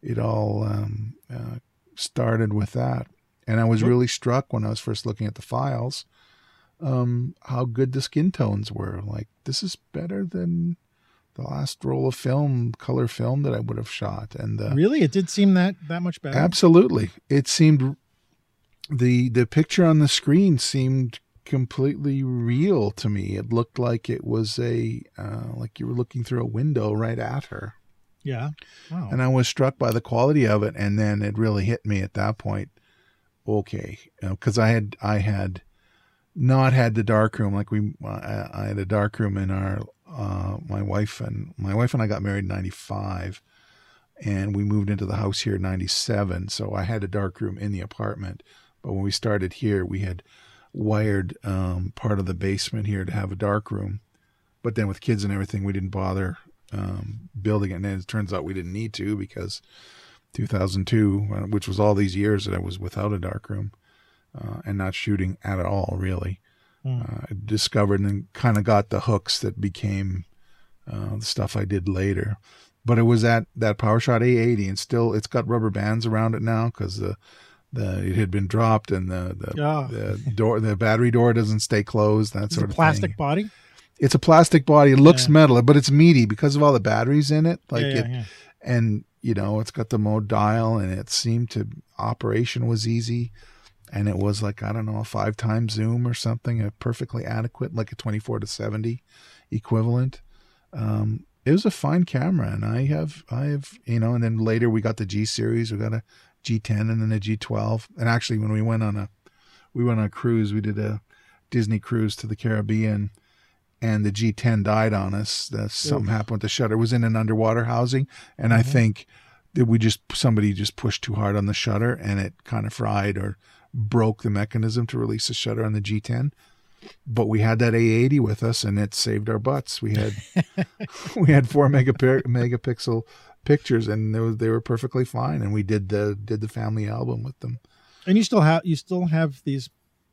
[SPEAKER 2] it all um, uh, started with that, and I was really struck when I was first looking at the files, um, how good the skin tones were. Like this is better than the last roll of film, color film that I would have shot, and uh,
[SPEAKER 1] really, it did seem that that much better.
[SPEAKER 2] Absolutely. It seemed the the picture on the screen seemed completely real to me. It looked like it was a uh, like you were looking through a window right at her.
[SPEAKER 1] Yeah. Wow.
[SPEAKER 2] And I was struck by the quality of it and then it really hit me at that point. Okay, because I had I had not had the dark room like we I, I had a dark room in our uh, my wife and my wife and I got married in 95 and we moved into the house here in 97 so I had a dark room in the apartment but when we started here we had wired um, part of the basement here to have a dark room but then with kids and everything we didn't bother um, building it and it turns out we didn't need to because 2002 uh, which was all these years that I was without a dark room uh, and not shooting at all really
[SPEAKER 1] Hmm.
[SPEAKER 2] uh, I discovered and kind of got the hooks that became uh, the stuff I did later. But it was that that PowerShot A80, and still it's got rubber bands around it now because the the it had been dropped and the the,
[SPEAKER 1] Ah.
[SPEAKER 2] the door the battery door doesn't stay closed. That
[SPEAKER 1] It's
[SPEAKER 2] sort
[SPEAKER 1] a
[SPEAKER 2] of
[SPEAKER 1] plastic
[SPEAKER 2] thing.
[SPEAKER 1] body.
[SPEAKER 2] It's a plastic body. It looks
[SPEAKER 1] Yeah.
[SPEAKER 2] metal, but it's meaty because of all the batteries in it. Like
[SPEAKER 1] yeah, yeah,
[SPEAKER 2] it, and you know it's got the mode dial, and it seemed to operation was easy and it was like I don't know a five times zoom or something, a perfectly adequate, like a twenty four to seventy equivalent. Um, it was a fine camera, and I have I have you know, and then later we got the G series, we got a G ten and then a G twelve, and actually when we went on a we went on a cruise, we did a Disney cruise to the Caribbean. And the G10 died on us. That something happened with the shutter. It was in an underwater housing, and I
[SPEAKER 1] Mhm.
[SPEAKER 2] think that we just somebody just pushed too hard on the shutter, and it kind of fried or broke the mechanism to release the shutter on the G10. But we had that A80 with us, and it saved our butts. We had we had four megapi- megapixel pictures, and they, was, they were perfectly fine. And we did the did the family album with them.
[SPEAKER 1] And you still have you still have these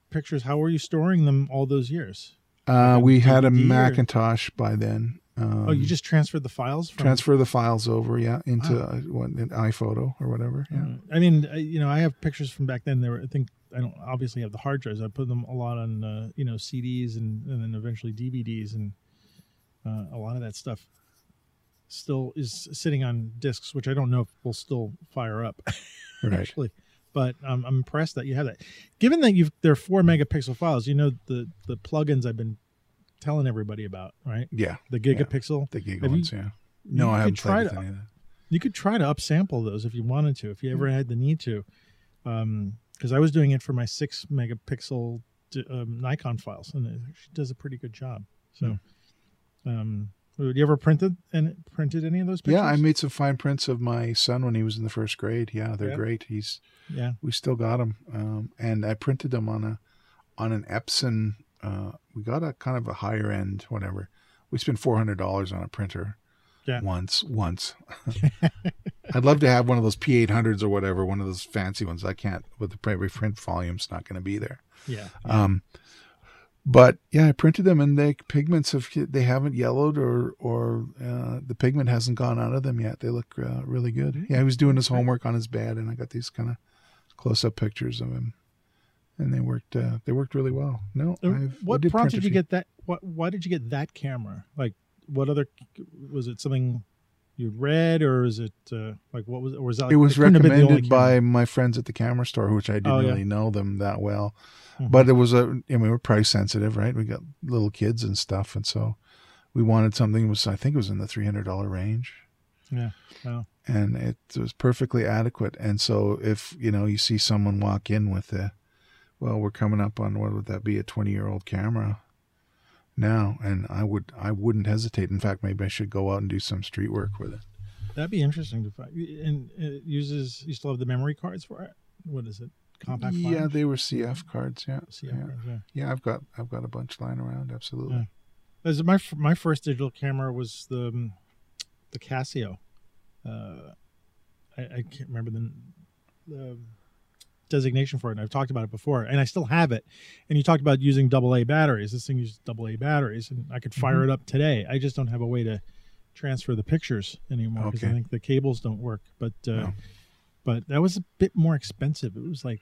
[SPEAKER 1] pictures. How were you storing them all those years?
[SPEAKER 2] Uh, we had a
[SPEAKER 1] DVD or-
[SPEAKER 2] Macintosh by then. Um,
[SPEAKER 1] oh, you just transferred the files from
[SPEAKER 2] transfer the files over, yeah, into
[SPEAKER 1] Wow.
[SPEAKER 2] uh, what, an iPhoto or whatever. Yeah.
[SPEAKER 1] Uh, I mean, you know, I have pictures from back then. There were, I think, I don't obviously have the hard drives. I put them a lot on, uh, you know, CDs and, and then eventually DVDs, and uh, a lot of that stuff still is sitting on discs, which I don't know if will still fire up
[SPEAKER 2] Right.
[SPEAKER 1] actually. But um, I'm impressed that you have that. Given that you've they're four megapixel files, you know the the plugins I've been telling everybody about, right?
[SPEAKER 2] Yeah.
[SPEAKER 1] The gigapixel.
[SPEAKER 2] The gig
[SPEAKER 1] Have you-
[SPEAKER 2] yeah. No, I haven't with
[SPEAKER 1] to-
[SPEAKER 2] any of that.
[SPEAKER 1] you could try to upsample those if you wanted to, if you ever had the need to. Um, because I was doing it for my six megapixel d- um, Nikon files, and it actually does a pretty good job. So, um, you ever printed and printed any of those pictures?
[SPEAKER 2] Yeah, I made some fine prints of my son when he was in the first grade. Yeah, they're
[SPEAKER 1] Yeah.
[SPEAKER 2] great. He's
[SPEAKER 1] yeah.
[SPEAKER 2] we still got them, um, and I printed them on a on an Epson. Uh, we got a kind of a higher end, whatever. We spent four hundred dollars on a printer.
[SPEAKER 1] Yeah.
[SPEAKER 2] Once, once. I'd love to have one of those P eight hundreds or whatever, one of those fancy ones. I can't with the print volume's not going to be there.
[SPEAKER 1] Yeah.
[SPEAKER 2] Um, but yeah, I printed them, and the pigments have they haven't yellowed or or uh, the pigment hasn't gone out of them yet. They look uh, really good. Yeah, he was doing his homework on his bed, and I got these kind of close up pictures of him, and they worked. Uh, they worked really well. No, I've,
[SPEAKER 1] what
[SPEAKER 2] did
[SPEAKER 1] prompted you
[SPEAKER 2] few-
[SPEAKER 1] get that? What? Why did you get that camera? Like, what other? Was it something you read, or is it uh, like what was? Or was that? Like,
[SPEAKER 2] It was
[SPEAKER 1] couldn't have been the only
[SPEAKER 2] recommended by my friends at the camera store, which I didn't
[SPEAKER 1] Oh, yeah.
[SPEAKER 2] really know them that well.
[SPEAKER 1] Mhm.
[SPEAKER 2] But it was a, I mean, we were price sensitive, right? We got little kids and stuff, and so we wanted something was, I think, it was in the three hundred dollar range.
[SPEAKER 1] Yeah. Wow.
[SPEAKER 2] and it was perfectly adequate. And so if you know you see someone walk in with a, well, we're coming up on what would that be a twenty year old camera now, and I would I wouldn't hesitate. In fact, maybe I should go out and do some street work with it.
[SPEAKER 1] That'd be interesting to find. And it uses. You still have the memory cards for it. What is it? Compact.
[SPEAKER 2] yeah,
[SPEAKER 1] flash?
[SPEAKER 2] they were CF cards. Yeah,
[SPEAKER 1] CF
[SPEAKER 2] yeah.
[SPEAKER 1] cards, yeah.
[SPEAKER 2] yeah. I've got I've got a bunch lying around. Absolutely.
[SPEAKER 1] Yeah. As my my first digital camera was the um, the Casio. Uh, I, I can't remember the, the designation for it. And I've talked about it before, and I still have it. And you talked about using double A batteries. This thing uses double A batteries, and I could fire
[SPEAKER 2] Mhm.
[SPEAKER 1] it up today. I just don't have a way to transfer the pictures anymore because I think the cables don't work. But uh,
[SPEAKER 2] Oh.
[SPEAKER 1] but that was a bit more expensive. It was like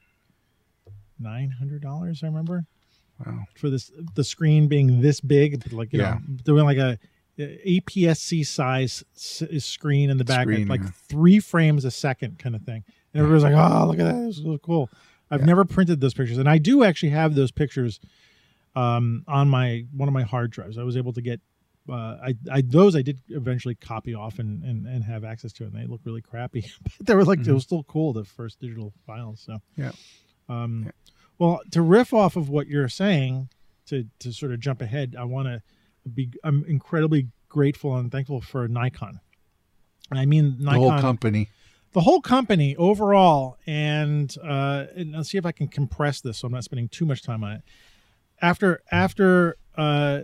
[SPEAKER 1] nine hundred dollars. I remember
[SPEAKER 2] Wow.
[SPEAKER 1] for this the screen being this big, like you
[SPEAKER 2] Yeah.
[SPEAKER 1] know, doing like a, APS-C size screen in the back,
[SPEAKER 2] Screen,
[SPEAKER 1] like
[SPEAKER 2] yeah.
[SPEAKER 1] three frames a second kind of thing. And everybody's like, "Oh, look at that! This is so cool." I've
[SPEAKER 2] Yeah.
[SPEAKER 1] never printed those pictures, and I do actually have those pictures um, on my one of my hard drives. I was able to get. Uh, I, I those I did eventually copy off and, and, and have access to, and they look really crappy. but they were like it
[SPEAKER 2] Mhm.
[SPEAKER 1] was still cool the first digital files. So
[SPEAKER 2] Yeah.
[SPEAKER 1] Um,
[SPEAKER 2] Yeah.
[SPEAKER 1] Well, to riff off of what you're saying, to to sort of jump ahead, I want to be. I'm incredibly grateful and thankful for Nikon, and I mean
[SPEAKER 2] The
[SPEAKER 1] Nikon,
[SPEAKER 2] whole company.
[SPEAKER 1] The whole company overall. And, uh, and let's see if I can compress this, so I'm not spending too much time on it. After after uh,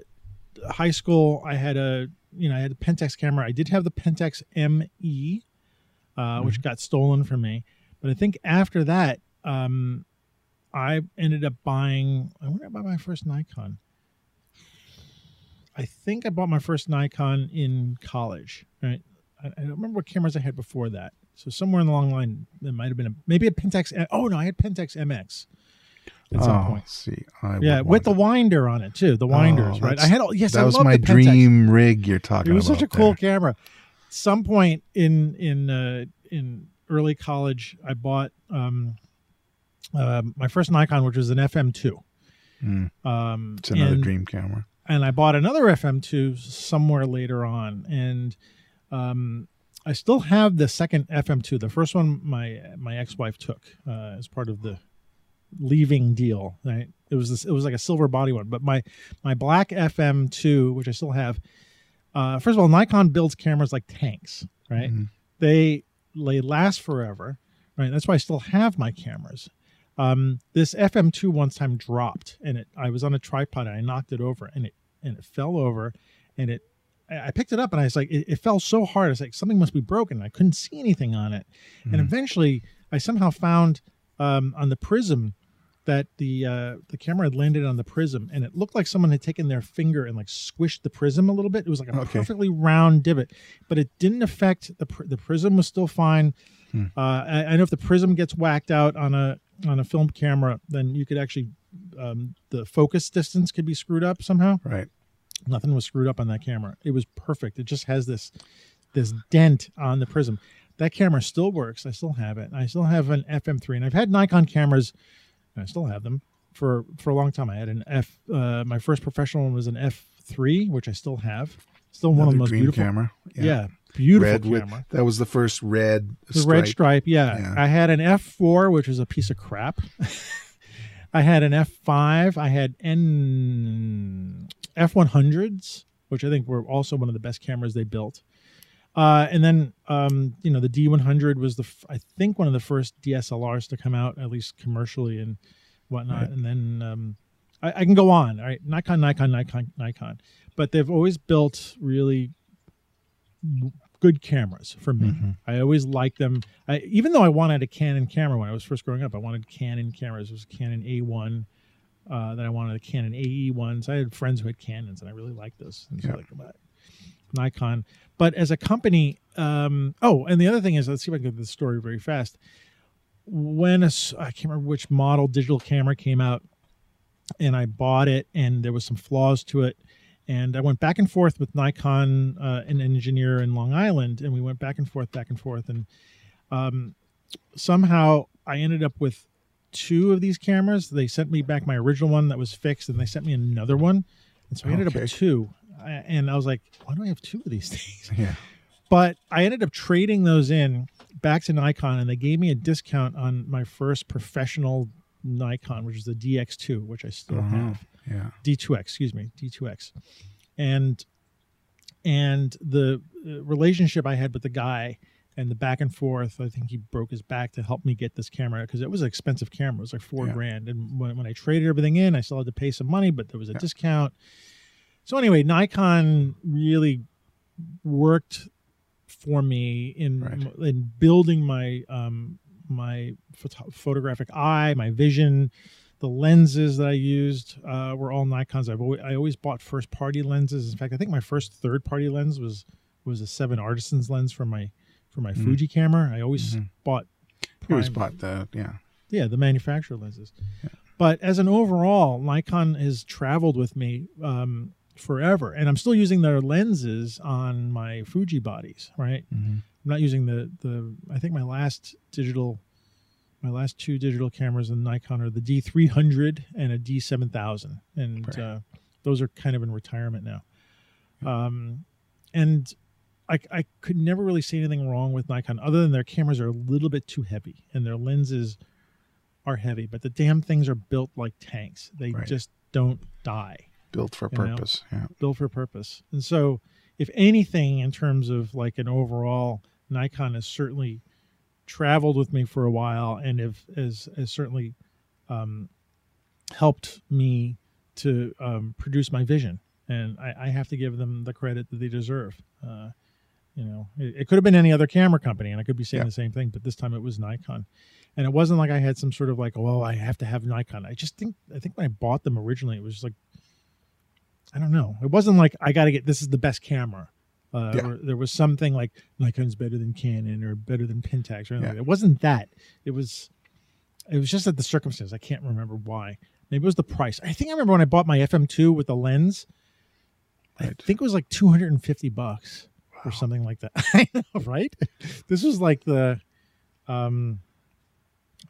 [SPEAKER 1] high school, I had a you know I had a Pentax camera. I did have the Pentax ME, uh, which got stolen from me. But I think after that, um, I ended up buying. I wonder about my first Nikon. I think I bought my first Nikon in college. Right, I, I don't remember what cameras I had before that. So somewhere in the long line, there might have been a maybe a Pentax. Oh no, I had Pentax MX at some
[SPEAKER 2] oh,
[SPEAKER 1] point.
[SPEAKER 2] see, I
[SPEAKER 1] Yeah, with the winder on it too. The winders,
[SPEAKER 2] Oh,
[SPEAKER 1] right? I had all. Yes,
[SPEAKER 2] that
[SPEAKER 1] I
[SPEAKER 2] was my dream rig. You're talking about.
[SPEAKER 1] It was such a cool
[SPEAKER 2] there.
[SPEAKER 1] camera. Some point in in uh, in early college, I bought um, uh, my first Nikon, which was an FM2.
[SPEAKER 2] Mm,
[SPEAKER 1] Um,
[SPEAKER 2] it's another
[SPEAKER 1] and,
[SPEAKER 2] dream camera.
[SPEAKER 1] and I bought another FM2 somewhere later on, and um, I still have the second FM2. The first one my my ex wife took uh, as part of the leaving deal. Right, it was this. It was like a silver body one, but my my black FM2, which I still have. Uh, first of all, Nikon builds cameras like tanks, right?
[SPEAKER 2] Mhm.
[SPEAKER 1] They they last forever, right? That's why I still have my cameras. Um, this FM2 once time dropped, and it I was on a tripod and I knocked it over, and it and it fell over, and it I picked it up and I was like, it, it fell so hard. I was like, something must be broken. I couldn't see anything on it, and
[SPEAKER 2] Mhm.
[SPEAKER 1] eventually I somehow found um, on the prism that the uh, the camera had landed on the prism, and it looked like someone had taken their finger and like squished the prism a little bit. It was like a
[SPEAKER 2] Okay.
[SPEAKER 1] perfectly round divot, but it didn't affect the pr- the prism was still fine.
[SPEAKER 2] Hmm.
[SPEAKER 1] Uh, I, I know if the prism gets whacked out on a on a film camera, then you could actually um, the focus distance could be screwed up somehow.
[SPEAKER 2] Right.
[SPEAKER 1] Nothing was screwed up on that camera. It was perfect. It just has this this dent on the prism. That camera still works. I still have it. I still have an FM3, and I've had Nikon cameras. And I still have them for for a long time. I had an F. Uh, my first professional one was an F3, which I still have. Still one of the most beautiful.
[SPEAKER 2] camera.
[SPEAKER 1] Yeah, beautiful
[SPEAKER 2] red
[SPEAKER 1] camera.
[SPEAKER 2] with that was the first red
[SPEAKER 1] the
[SPEAKER 2] stripe.
[SPEAKER 1] red stripe. Yeah.
[SPEAKER 2] Yeah.
[SPEAKER 1] I had an F4, which was a piece of crap. I had an F5. I had N F100s, which I think were also one of the best cameras they built. Uh, and then, um, you know, the D100 was the, f- I think, one of the first DSLRs to come out, at least commercially and whatnot.
[SPEAKER 2] Right.
[SPEAKER 1] And then um, I, I can go on. All right, Nikon, Nikon, Nikon, Nikon, but they've always built really good cameras for me.
[SPEAKER 2] Mhm.
[SPEAKER 1] I always liked them. I, even though I wanted a Canon camera when I was first growing up, I wanted Canon cameras. It was a Canon A1. Uh, then I wanted a Canon AE ones. I had friends who had Canons, and I really liked those. And so
[SPEAKER 2] Yeah.
[SPEAKER 1] like Nikon. But as a company, um, oh, and the other thing is, let's see if I can get this story very fast. When a, I can't remember which model digital camera came out, and I bought it, and there was some flaws to it, and I went back and forth with Nikon, uh, an engineer in Long Island, and we went back and forth, back and forth, and um, somehow I ended up with two of these cameras. They sent me back my original one that was fixed, and they sent me another one, and so I ended up with two. I- And I was like, why do I have two of these things?
[SPEAKER 2] Yeah.
[SPEAKER 1] but I ended up trading those in back to Nikon, and they gave me a discount on my first professional Nikon, which is the DX2, which I still
[SPEAKER 2] Uh-huh.
[SPEAKER 1] have.
[SPEAKER 2] Yeah.
[SPEAKER 1] D2X, excuse me, D2X, and and the uh, relationship I had with the guy and the back and forth. I think he broke his back to help me get this camera because it was an expensive camera. It was like four
[SPEAKER 2] Yeah.
[SPEAKER 1] grand, and when, when I traded everything in, I still had to pay some money, but there was a
[SPEAKER 2] Yeah.
[SPEAKER 1] discount. So anyway, Nikon really worked for me in
[SPEAKER 2] Right.
[SPEAKER 1] in building my um my photo- photographic eye, my vision. The lenses that I used uh, were all Nikon's. I've always, I always bought first party lenses. In fact, I think my first third party lens was was a Seven Artisans lens for my for my
[SPEAKER 2] Mm.
[SPEAKER 1] Fuji camera. I always
[SPEAKER 2] Mhm.
[SPEAKER 1] bought
[SPEAKER 2] You always bought the yeah.
[SPEAKER 1] yeah, the manufacturer lenses.
[SPEAKER 2] Yeah.
[SPEAKER 1] But as an overall, Nikon has traveled with me um, forever, and I'm still using their lenses on my Fuji bodies. Right,
[SPEAKER 2] Mm-hmm.
[SPEAKER 1] I'm not using the the. I think my last digital, my last two digital cameras in Nikon are the D300 and a D7000, and uh, those are kind of in retirement now. Um, and I, I could never really say anything wrong with Nikon, other than their cameras are a little bit too heavy and their lenses are heavy, but the damn things are built like tanks. They
[SPEAKER 2] Right.
[SPEAKER 1] just don't die
[SPEAKER 2] Built for
[SPEAKER 1] You know?
[SPEAKER 2] purpose. Yeah.
[SPEAKER 1] built for purpose. And so, if anything, in terms of like an overall, Nikon is certainly traveled with me for a while, and have has has certainly um, helped me to um, produce my vision. And I, I have to give them the credit that they deserve. Uh, you know, it, it could have been any other camera company, and I could be saying
[SPEAKER 2] Yeah.
[SPEAKER 1] the same thing, but this time it was Nikon. And it wasn't like I had some sort of like, oh, I have to have Nikon. I just think I think when I bought them originally, it was just like I don't know. It wasn't like I got to get this is the best camera. Uh,
[SPEAKER 2] Yeah.
[SPEAKER 1] there was something like Nikon's better than Canon or better than Pentax or anything.
[SPEAKER 2] Yeah.
[SPEAKER 1] like that. It wasn't that. It was it was just at the circumstance. I can't remember why. Maybe it was the price. I think I remember when I bought my FM2 with the lens. I think it was like 250 bucks or something like that. I know, right? This was like the um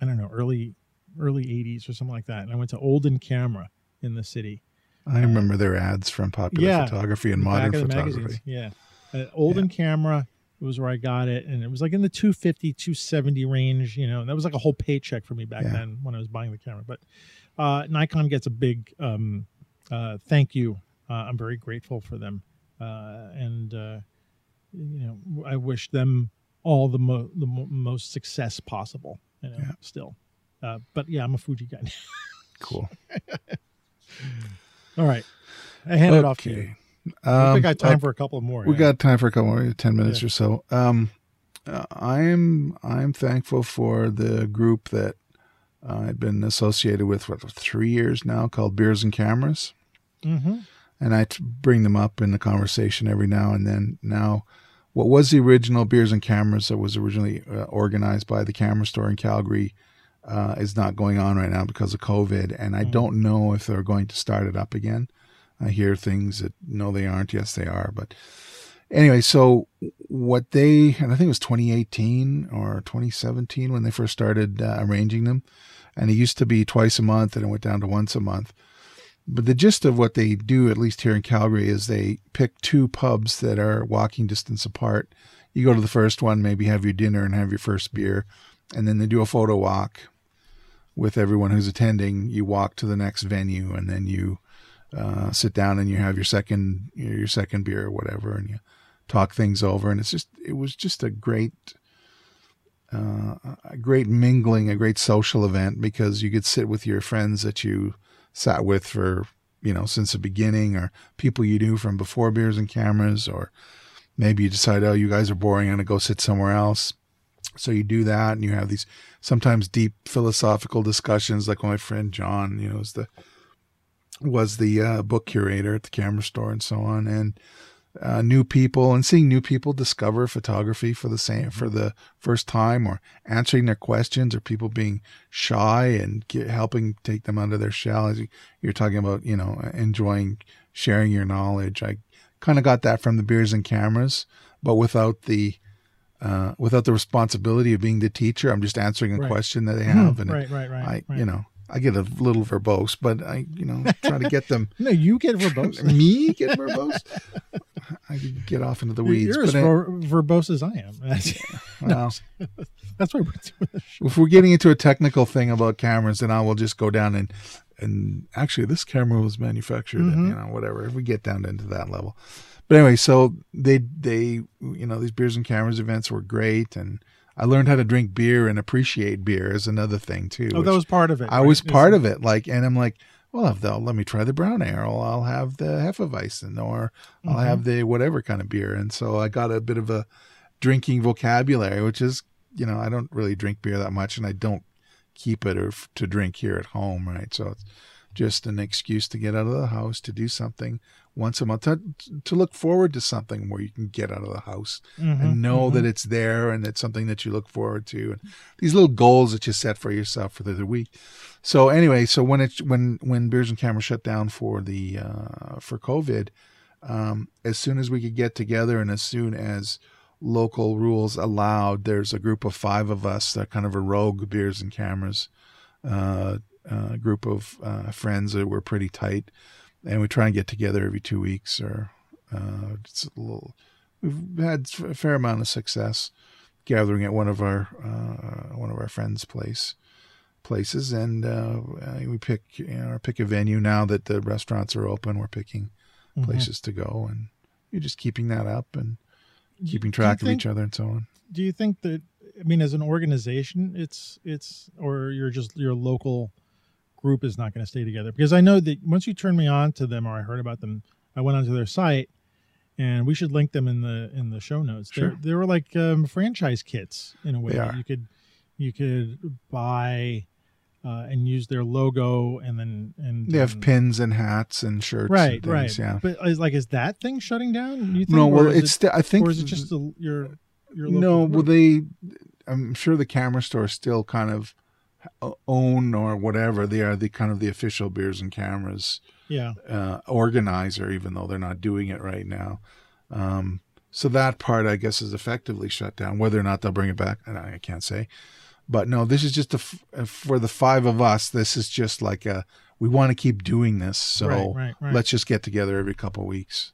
[SPEAKER 1] I don't know, early early 80s or something like that. And I went to Olden Camera in the city.
[SPEAKER 2] I remember their ads from popular
[SPEAKER 1] Yeah.
[SPEAKER 2] photography and modern
[SPEAKER 1] back of the
[SPEAKER 2] photography.
[SPEAKER 1] magazines. Yeah. Uh, Olden camera it was where I got it. And it was like in the 250, 270 range, you know, and that was like a whole paycheck for me back
[SPEAKER 2] Yeah.
[SPEAKER 1] then when I was buying the camera. But uh, Nikon gets a big um, uh, thank you. Uh, I'm very grateful for them. Uh, and, uh, you know, I wish them all the, mo- the mo- most success possible, you know,
[SPEAKER 2] Yeah.
[SPEAKER 1] still. Uh, but yeah, I'm a Fuji guy.
[SPEAKER 2] Cool.
[SPEAKER 1] all right. I hand it off to you. I
[SPEAKER 2] Um,
[SPEAKER 1] we got time
[SPEAKER 2] uh,
[SPEAKER 1] for a couple more.
[SPEAKER 2] we
[SPEAKER 1] yeah.
[SPEAKER 2] got time for a couple more, ten minutes
[SPEAKER 1] Yeah.
[SPEAKER 2] or so. Um, uh, I'm I'm thankful for the group that I've been associated with for three years now, called Beers and Cameras,
[SPEAKER 1] Mhm.
[SPEAKER 2] and I bring them up in the conversation every now and then. Now, what was the original Beers and Cameras that was originally uh, organized by the Camera Store in Calgary uh, is not going on right now because of COVID, and I
[SPEAKER 1] Mm.
[SPEAKER 2] don't know if they're going to start it up again. I hear things that no, they aren't. Yes, they are. But anyway, so what they and I think it was 2018 or 2017 when they first started uh, arranging them, and it used to be twice a month, and it went down to once a month. But the gist of what they do, at least here in Calgary, is they pick two pubs that are walking distance apart. You go to the first one, maybe have your dinner and have your first beer, and then they do a photo walk with everyone who's attending. You walk to the next venue, and then you uh, sit down and you have your second your second beer or whatever, and you talk things over. And it's just it was just a great uh, a great mingling, a great social event because you could sit with your friends that you sat with for you know since the beginning, or people you knew from before beers and cameras, or maybe you decide, oh, you guys are boring, I'm gonna go sit somewhere else. So you do that, and you have these sometimes deep philosophical discussions, like my friend John, you know, is the was the uh, book curator at the camera store and so on, and uh, new people and seeing new people discover photography for the same for the first time, or answering their questions, or people being shy and get, helping take them out of their shell. As you- you're talking about, you know, enjoying sharing your knowledge. I kind of got that from the beers and cameras, but without the uh, without the responsibility of being the teacher. I'm just answering a
[SPEAKER 1] Right.
[SPEAKER 2] question that they have, and
[SPEAKER 1] right, right, right.
[SPEAKER 2] I,
[SPEAKER 1] right.
[SPEAKER 2] you know, I get a little verbose, but I, you know, try to get them.
[SPEAKER 1] no, you get verbose.
[SPEAKER 2] Me get verbose? I get off into the weeds.
[SPEAKER 1] You're as
[SPEAKER 2] but I-
[SPEAKER 1] ver- verbose as I am. That's,
[SPEAKER 2] well,
[SPEAKER 1] that's why we're doing this
[SPEAKER 2] if we're getting into a technical thing about cameras, then I will just go down and and actually this camera was manufactured, and,
[SPEAKER 1] Mhm.
[SPEAKER 2] you know, whatever. If we get down into that level, but anyway, so they they you know these beers and cameras events were great, and I learned how to drink beer and appreciate beer is another thing too.
[SPEAKER 1] Oh, that was part of it.
[SPEAKER 2] I
[SPEAKER 1] right?
[SPEAKER 2] was part of it, like, and I'm like, well, if they'll let me try the brown ale, I'll have the Hefeweizen, or I'll
[SPEAKER 1] Mhm.
[SPEAKER 2] have the whatever kind of beer, and so I got a bit of a drinking vocabulary, which is, you know, I don't really drink beer that much, and I don't keep it or f- to drink here at home, right? So it's just an excuse to get out of the house to do something once a month to, to look forward to something where you can get out of the house
[SPEAKER 1] Mhm,
[SPEAKER 2] and know
[SPEAKER 1] mhm.
[SPEAKER 2] that it's there and it's something that you look forward to and these little goals that you set for yourself for the, the week so anyway so when it when when beers and cameras shut down for the uh for covid um as soon as we could get together and as soon as local rules allowed there's a group of five of us that kind of a rogue beers and cameras uh, uh group of uh friends that were pretty tight and we try and get together every two weeks or uh it's a little we've had a fair amount of success gathering at one of our uh, one of our friends' place places, and uh, we pick you know pick a venue now that the restaurants are open. We're picking
[SPEAKER 1] Mhm.
[SPEAKER 2] places to go, and you're just keeping that up and keeping track of each other and so on.
[SPEAKER 1] Do you think that? I mean, as an organization, it's it's or you're just your local group is not going to stay together because I know that once you turned me on to them or I heard about them, I went onto their site, and we should link them in the in the show notes.
[SPEAKER 2] Sure.
[SPEAKER 1] They're, were like um, franchise kits in a way.
[SPEAKER 2] They
[SPEAKER 1] that. You could you could buy uh, and use their logo, and then and
[SPEAKER 2] They have pins and hats and shirts.
[SPEAKER 1] right,
[SPEAKER 2] and things,
[SPEAKER 1] right.
[SPEAKER 2] Yeah.
[SPEAKER 1] But is like is that thing shutting down? You think,
[SPEAKER 2] No, well, it's.
[SPEAKER 1] it,
[SPEAKER 2] I think.
[SPEAKER 1] or is it just the, your your local
[SPEAKER 2] no, well, they. I'm sure the camera store is still kind of own or whatever. They are the kind of the official beers and cameras
[SPEAKER 1] yeah.
[SPEAKER 2] uh, organizer, even though they're not doing it right now. Um, so that part, I guess, is effectively shut down. Whether or not they'll bring it back, I I can't say. But no, this is just a f- for the five of us. This is just like a we want to keep doing this, so
[SPEAKER 1] right, right, right.
[SPEAKER 2] let's just get together every couple of weeks.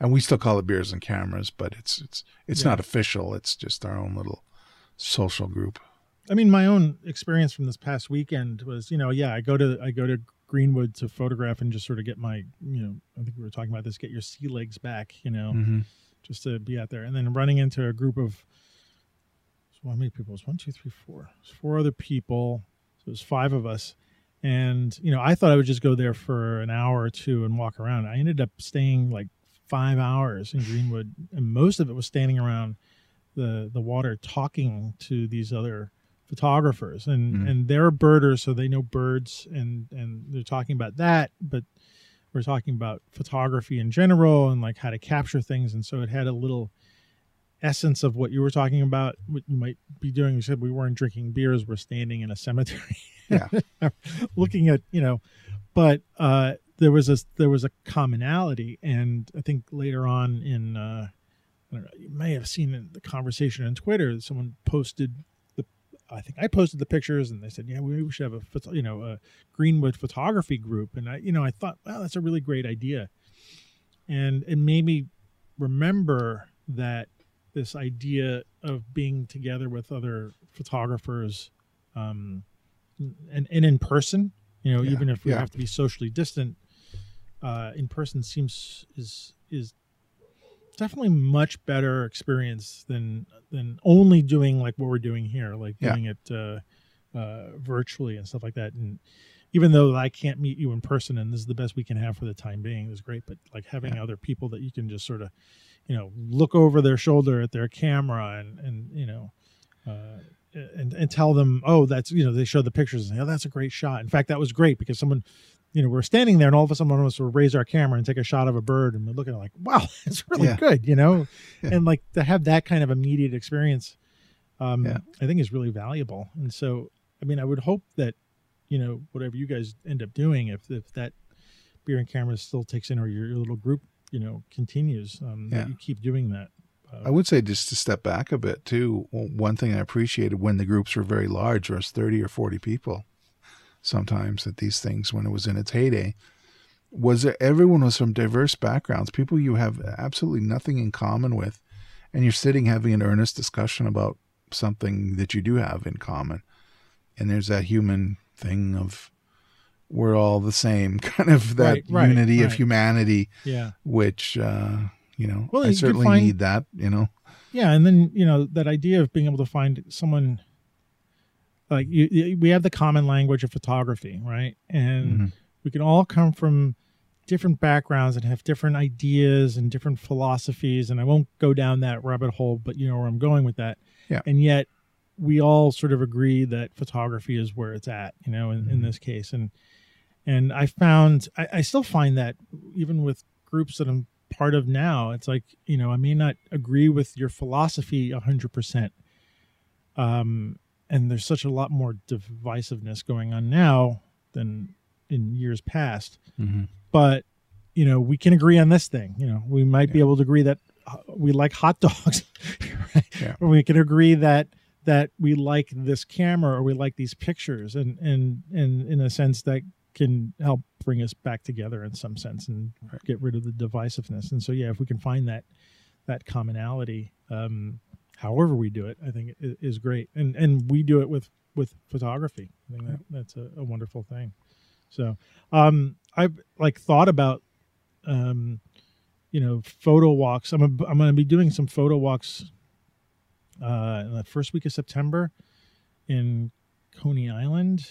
[SPEAKER 2] And we still call it beers and cameras, but it's it's it's
[SPEAKER 1] Yeah.
[SPEAKER 2] not official. It's just our own little social group.
[SPEAKER 1] I mean, my own experience from this past weekend was, you know, yeah, I go to I go to Greenwood to photograph and just sort of get my, you know, I think we were talking about this, get your sea legs back, you know,
[SPEAKER 2] hmm
[SPEAKER 1] just to be out there, and then running into a group of, so how many people? It was one, two, three, four. It was four other people. So it was five of us, and you know, I thought I would just go there for an hour or two and walk around. I ended up staying like five hours in Greenwood, and most of it was standing around the the water talking to these other photographers and
[SPEAKER 2] Mhm.
[SPEAKER 1] and they're birders so they know birds and and they're talking about that but we're talking about photography in general and like how to capture things and so it had a little essence of what you were talking about what you might be doing you said we weren't drinking beers we're standing in a cemetery
[SPEAKER 2] Yeah.
[SPEAKER 1] looking at you know but uh there was a there was a commonality and i think later on in uh I don't know, you may have seen in the conversation on Twitter. Someone posted I think I posted the pictures, and they said, "Yeah, we, should have a, you know, a Greenwood photography group." And I, you know, I thought, wow, that's a really great idea, and it made me remember that this idea of being together with other photographers, um, and, and in person, you know,
[SPEAKER 2] Yeah,
[SPEAKER 1] even if we
[SPEAKER 2] yeah.
[SPEAKER 1] have to be socially distant, uh, in person seems is is definitely much better experience than than only doing like what we're doing here, like
[SPEAKER 2] Yeah.
[SPEAKER 1] doing it uh, uh, virtually and stuff like that. And even though I can't meet you in person, and this is the best we can have for the time being, is great. But like having other people that you can just sort of, you know, look over their shoulder at their camera and and you know. Uh, and, and tell them, oh, that's you know, they show the pictures and say, oh, that's a great shot. In fact, that was great because someone you know, we're standing there and all of a sudden one of us will raise our camera and take a shot of a bird and we're looking at it like, wow, it's really
[SPEAKER 2] Yeah.
[SPEAKER 1] good, you know?
[SPEAKER 2] Yeah.
[SPEAKER 1] And like to have that kind of immediate experience, um,
[SPEAKER 2] Yeah.
[SPEAKER 1] I think is really valuable. And so, I mean, I would hope that, you know, whatever you guys end up doing, if, if that beer and camera still takes in or your, your little group, you know, continues, um, that you keep doing that. Uh,
[SPEAKER 2] I would say just to step back a bit too. One thing I appreciated when the groups were very large, was thirty or forty people, sometimes that these things when it was in its heyday, was there, everyone was from diverse backgrounds, people you have absolutely nothing in common with, and you're sitting having an earnest discussion about something that you do have in common. And there's that human thing of we're all the same, kind of that
[SPEAKER 1] Right, right,
[SPEAKER 2] unity of humanity,
[SPEAKER 1] Yeah.
[SPEAKER 2] which uh, you know
[SPEAKER 1] Well,
[SPEAKER 2] I
[SPEAKER 1] you
[SPEAKER 2] certainly
[SPEAKER 1] find-
[SPEAKER 2] need that. You know,
[SPEAKER 1] Yeah, and then you know that idea of being able to find someone like you, you- we have the common language of photography, right? And
[SPEAKER 2] Mhm.
[SPEAKER 1] we can all come from different backgrounds and have different ideas and different philosophies. And I won't go down that rabbit hole, but you know where I'm going with that.
[SPEAKER 2] Yeah.
[SPEAKER 1] And yet we all sort of agree that photography is where it's at, you know, in, in
[SPEAKER 2] Mhm.
[SPEAKER 1] this case. And and I found I, I still find that even with groups that I'm part of now, it's like, you know, I may not agree with your philosophy a hundred percent. Um and there's such a lot more divisiveness going on now than in years past
[SPEAKER 2] Mhm.
[SPEAKER 1] but you know we can agree on this thing you know we might be able to agree that uh, we like hot dogs right?
[SPEAKER 2] Yeah.
[SPEAKER 1] or we can agree that that we like this camera or we like these pictures and and and in a sense that can help bring us back together in some sense and
[SPEAKER 2] Right.
[SPEAKER 1] get rid of the divisiveness and so yeah if we can find that that commonality um however we do it i think is great. And and we do it with with photography. I think that, that's a, a wonderful thing. So um i've like thought about um you know photo walks. I'm a, i'm going to be doing some photo walks uh in the first week of september in coney island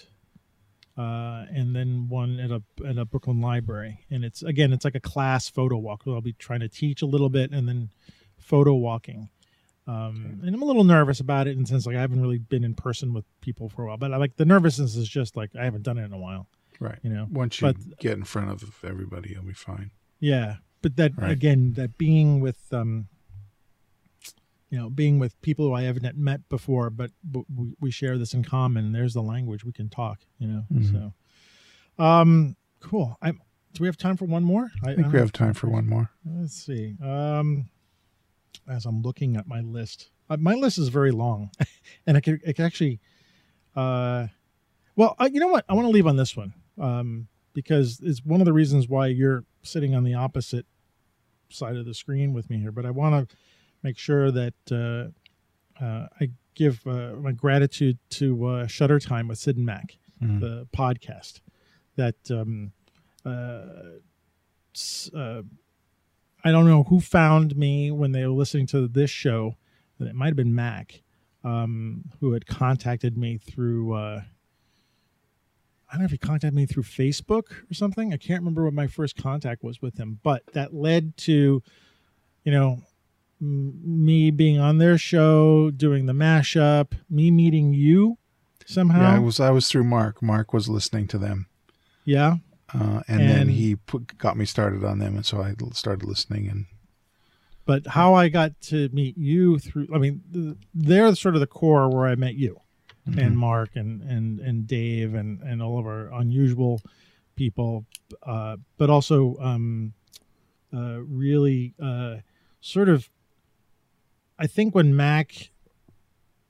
[SPEAKER 1] uh and then one at a at a brooklyn library. And it's again it's like a class photo walk where i'll be trying to teach a little bit and then photo walking um and i'm a little nervous about it in the sense like i haven't really been in person with people for a while but i like the nervousness is just like i haven't done it in a while
[SPEAKER 2] right.
[SPEAKER 1] you know
[SPEAKER 2] Once you
[SPEAKER 1] But-
[SPEAKER 2] get in front of everybody, you'll be fine.
[SPEAKER 1] yeah, but that
[SPEAKER 2] Right.
[SPEAKER 1] again, that being with um, you know, being with people who I haven't met before, but, but we, we share this in common. There's the language we can talk. You know,
[SPEAKER 2] Mhm.
[SPEAKER 1] so um, cool. I do we have time for one more?
[SPEAKER 2] I think we have time for one more.
[SPEAKER 1] Let's see. Um, as I'm looking at my list, uh, my list is very long, and I can, it could actually, uh, well, uh, you know what? I want to leave on this one um, because it's one of the reasons why you're sitting on the opposite side of the screen with me here. But I want to make sure that uh, uh, I give uh, my gratitude to uh, Shutter Time with Sid and Mac
[SPEAKER 2] Mhm.
[SPEAKER 1] the podcast that um uh, uh I don't know who found me when they were listening to this show it might have been Mac um who had contacted me through uh I don't know if he contacted me through Facebook or something. I can't remember what my first contact was with him, but that led to, you know, m- me being on their show, doing the mashup, me meeting you somehow.
[SPEAKER 2] Yeah, I was I was through Mark. Mark was listening to them,
[SPEAKER 1] yeah.
[SPEAKER 2] Uh, and, then he put, got me started on them, and so I started listening. And
[SPEAKER 1] but how I got to meet you through I mean they're sort of the core where I met you
[SPEAKER 2] Mm-hmm.
[SPEAKER 1] and Mark and and and Dave and and all of our unusual people uh but also um uh really uh sort of I think when Mac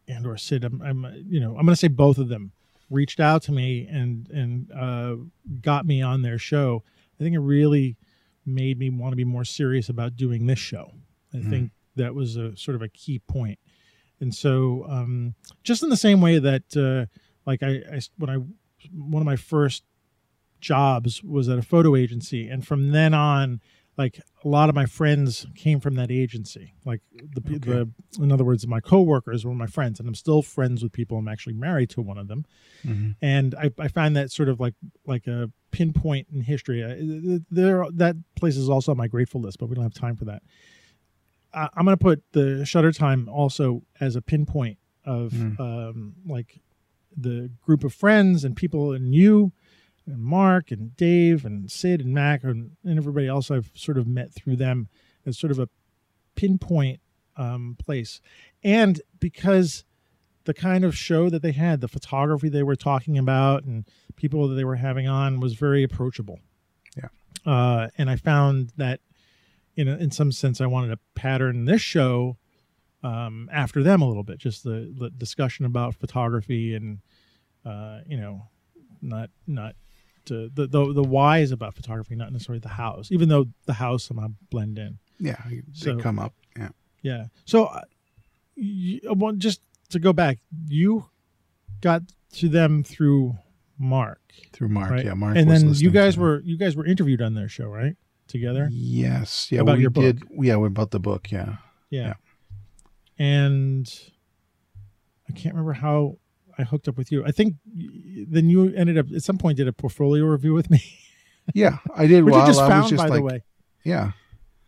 [SPEAKER 1] and or Sid I'm, I'm you know I'm going to say both of them reached out to me and and uh got me on their show I think it really made me want to be more serious about doing this show. I
[SPEAKER 2] Mhm.
[SPEAKER 1] think that was a sort of a key point. And so, um, just in the same way that, uh, like I, I, when I, one of my first jobs was at a photo agency, and from then on, like a lot of my friends came from that agency. Like the,
[SPEAKER 2] Okay.
[SPEAKER 1] the in other words, my coworkers were my friends, and I'm still friends with people. I'm actually married to one of them
[SPEAKER 2] Mhm.
[SPEAKER 1] and I, I find that sort of like like a pinpoint in history. I, there, that place is also on my grateful list, but we don't have time for that. I, I'm going to put the shutter time also as a pinpoint of
[SPEAKER 2] Mm.
[SPEAKER 1] um, like the group of friends and people and you and Mark and Dave and Sid and Mac and, and everybody else I've sort of met through them as sort of a pinpoint um, place. And because the kind of show that they had, the photography they were talking about, and people that they were having on was very approachable.
[SPEAKER 2] Yeah.
[SPEAKER 1] Uh, and I found that, you know, in some sense, I wanted to pattern this show um, after them a little bit. Just the, the discussion about photography and, uh, you know, not not uh, the the the why is about photography, not necessarily the house. Even though the house somehow blend in.
[SPEAKER 2] Yeah, they
[SPEAKER 1] So-
[SPEAKER 2] come up. Yeah,
[SPEAKER 1] Yeah. So, uh, you, well, just to go back, you got to them through Mark,
[SPEAKER 2] through Mark.
[SPEAKER 1] right?
[SPEAKER 2] Yeah, Mark.
[SPEAKER 1] and then you guys were you guys were interviewed on their show, right? Together.
[SPEAKER 2] Yes. Yeah,
[SPEAKER 1] About
[SPEAKER 2] we
[SPEAKER 1] your book.
[SPEAKER 2] did. Yeah, about the book. Yeah.
[SPEAKER 1] Yeah.
[SPEAKER 2] Yeah.
[SPEAKER 1] And I can't remember how I hooked up with you. I think then you ended up at some point did a portfolio review with me,
[SPEAKER 2] Yeah, I did.
[SPEAKER 1] which you just
[SPEAKER 2] I
[SPEAKER 1] found,
[SPEAKER 2] was just
[SPEAKER 1] by
[SPEAKER 2] like,
[SPEAKER 1] the way.
[SPEAKER 2] yeah,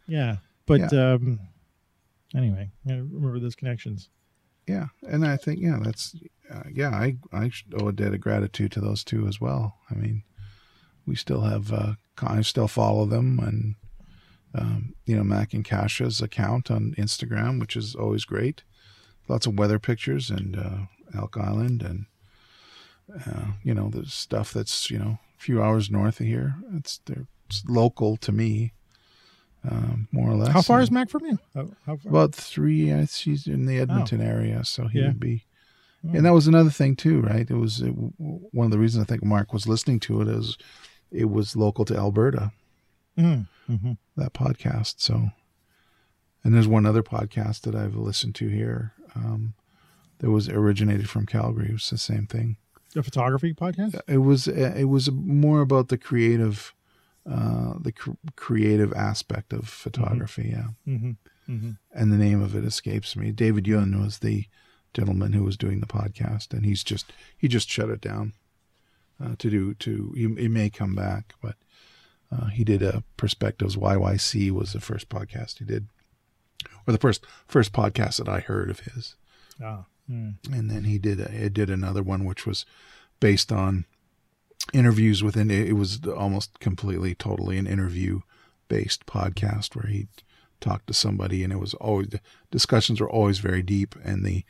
[SPEAKER 1] Yeah. But um, anyway, I remember those connections.
[SPEAKER 2] yeah, and I think yeah, that's uh, yeah. I I owe a debt of gratitude to those two as well. I mean, we still have uh, I still follow them and um, you know Mac and Kasha's account on Instagram, which is always great. Lots of weather pictures and uh, Elk Island and uh, you know the stuff that's you know a few hours north of here. It's they're it's local to me, um, more or less.
[SPEAKER 1] How far
[SPEAKER 2] And-
[SPEAKER 1] is Mac from you? How, how far?
[SPEAKER 2] About three. Uh, she's in the Edmonton area, so he
[SPEAKER 1] Yeah.
[SPEAKER 2] would be.
[SPEAKER 1] Oh.
[SPEAKER 2] And that was another thing too, right? It was it, one of the reasons I think Mark was listening to it is it was local to Alberta
[SPEAKER 1] Mm, mhm.
[SPEAKER 2] that podcast. So, and there's one other podcast that I've listened to here um, that was originated from Calgary. It was the same thing.
[SPEAKER 1] A photography podcast.
[SPEAKER 2] It was it was more about the creative, uh, the cr- creative aspect of photography. Yeah.
[SPEAKER 1] Mm-hmm. Mm-hmm.
[SPEAKER 2] and the name of it escapes me. David Yun was the gentleman who was doing the podcast, and he's just he just shut it down uh, to do to. He, he may come back, but uh, he did a perspectives. YYC was the first podcast he did, or the first first podcast that I heard of his,
[SPEAKER 1] Ah. Mm.
[SPEAKER 2] and then he did a, he did another one which was based on interviews within. It was almost completely, totally an interview based podcast where he talked to somebody, and it was always the discussions were always very deep, and the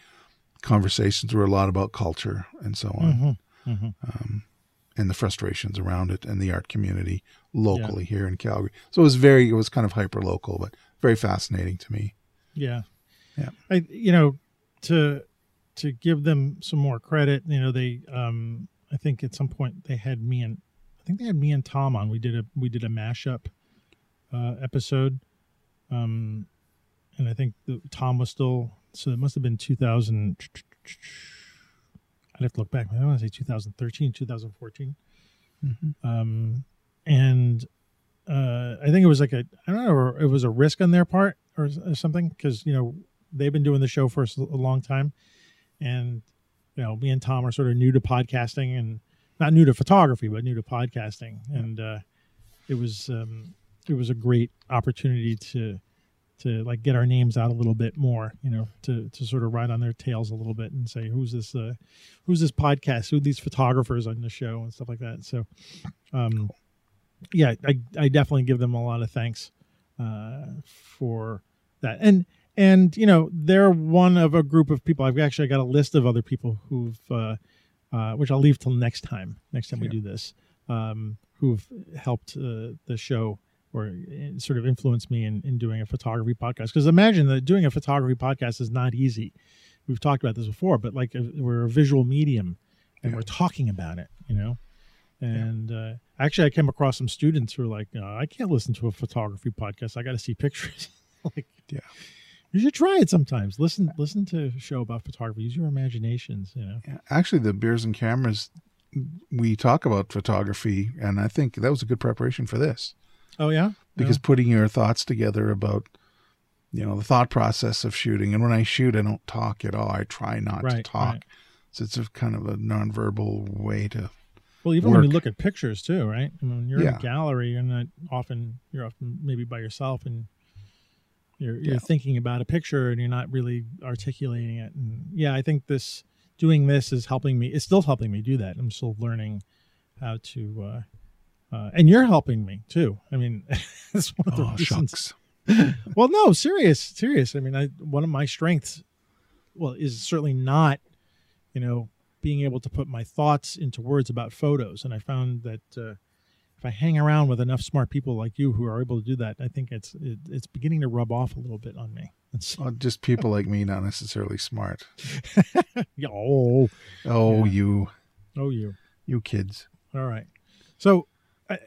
[SPEAKER 2] conversations were a lot about culture and so on,
[SPEAKER 1] Mhm. Mhm.
[SPEAKER 2] um, and the frustrations around it, and the art community locally here in Calgary. So it was very, it was kind of hyper local, but very fascinating to me.
[SPEAKER 1] Yeah.
[SPEAKER 2] Yeah.
[SPEAKER 1] I you know to to give them some more credit, you know, they um I think at some point they had me and I think they had me and Tom on. We did a we did a mashup uh episode. Um and I think the, Tom was still so it must have been 2000 I'd have to look back. I want to say 2013, 2014 um, and uh, I think it was like a I don't know it was a risk on their part or, or something because you know they've been doing the show for a long time, and you know me and Tom are sort of new to podcasting and not new to photography but new to podcasting, and uh, it was um, it was a great opportunity to to like get our names out a little bit more, you know, to to sort of ride on their tails a little bit and say who's this uh, who's this podcast, who are these photographers on the show? and stuff like that. So, um, yeah, I I definitely give them a lot of thanks uh, for that. And and you know they're one of a group of people. I've actually got a list of other people who've, uh, uh, which I'll leave till next time. Next time we do this, um, who've helped uh, the show or uh, sort of influenced me in, in doing a photography podcast. Because imagine that doing a photography podcast is not easy. We've talked about this before, but like we're a visual medium and
[SPEAKER 2] Yeah.
[SPEAKER 1] we're talking about it, you know. And uh, actually, I came across some students who were like, uh, "I can't listen to a photography podcast. I got to see pictures." like,
[SPEAKER 2] Yeah.
[SPEAKER 1] You should try it sometimes. Listen, listen to a show about photography. Use your imaginations. You know.
[SPEAKER 2] Yeah, actually, the beers and cameras, we talk about photography, and I think that was a good preparation for this
[SPEAKER 1] Oh yeah,
[SPEAKER 2] because putting your thoughts together about, you know, the thought process of shooting. And when I shoot, I don't talk at all. I try not to talk.
[SPEAKER 1] right.
[SPEAKER 2] So it's a kind of a nonverbal way to.
[SPEAKER 1] well, even when you look at pictures too, right? I mean, when you're in a gallery, you're not often you're often maybe by yourself and you're you're
[SPEAKER 2] Yeah.
[SPEAKER 1] thinking about a picture and you're not really articulating it. And yeah, I think this doing this is helping me. It's still helping me do that. I'm still learning how to. Uh, uh, and you're helping me too. I mean, that's one of the
[SPEAKER 2] Oh
[SPEAKER 1] reasons.
[SPEAKER 2] shucks!
[SPEAKER 1] well no serious serious i mean i one of my strengths well is certainly not you know being able to put my thoughts into words about photos and i found that uh, i hang around with enough smart people like you who are able to do that i think it's it, it's beginning to rub off a little bit on me
[SPEAKER 2] Well, just people like me, not necessarily smart.
[SPEAKER 1] oh
[SPEAKER 2] Oh,
[SPEAKER 1] Yeah.
[SPEAKER 2] you,
[SPEAKER 1] oh you
[SPEAKER 2] you kids.
[SPEAKER 1] all right So, I,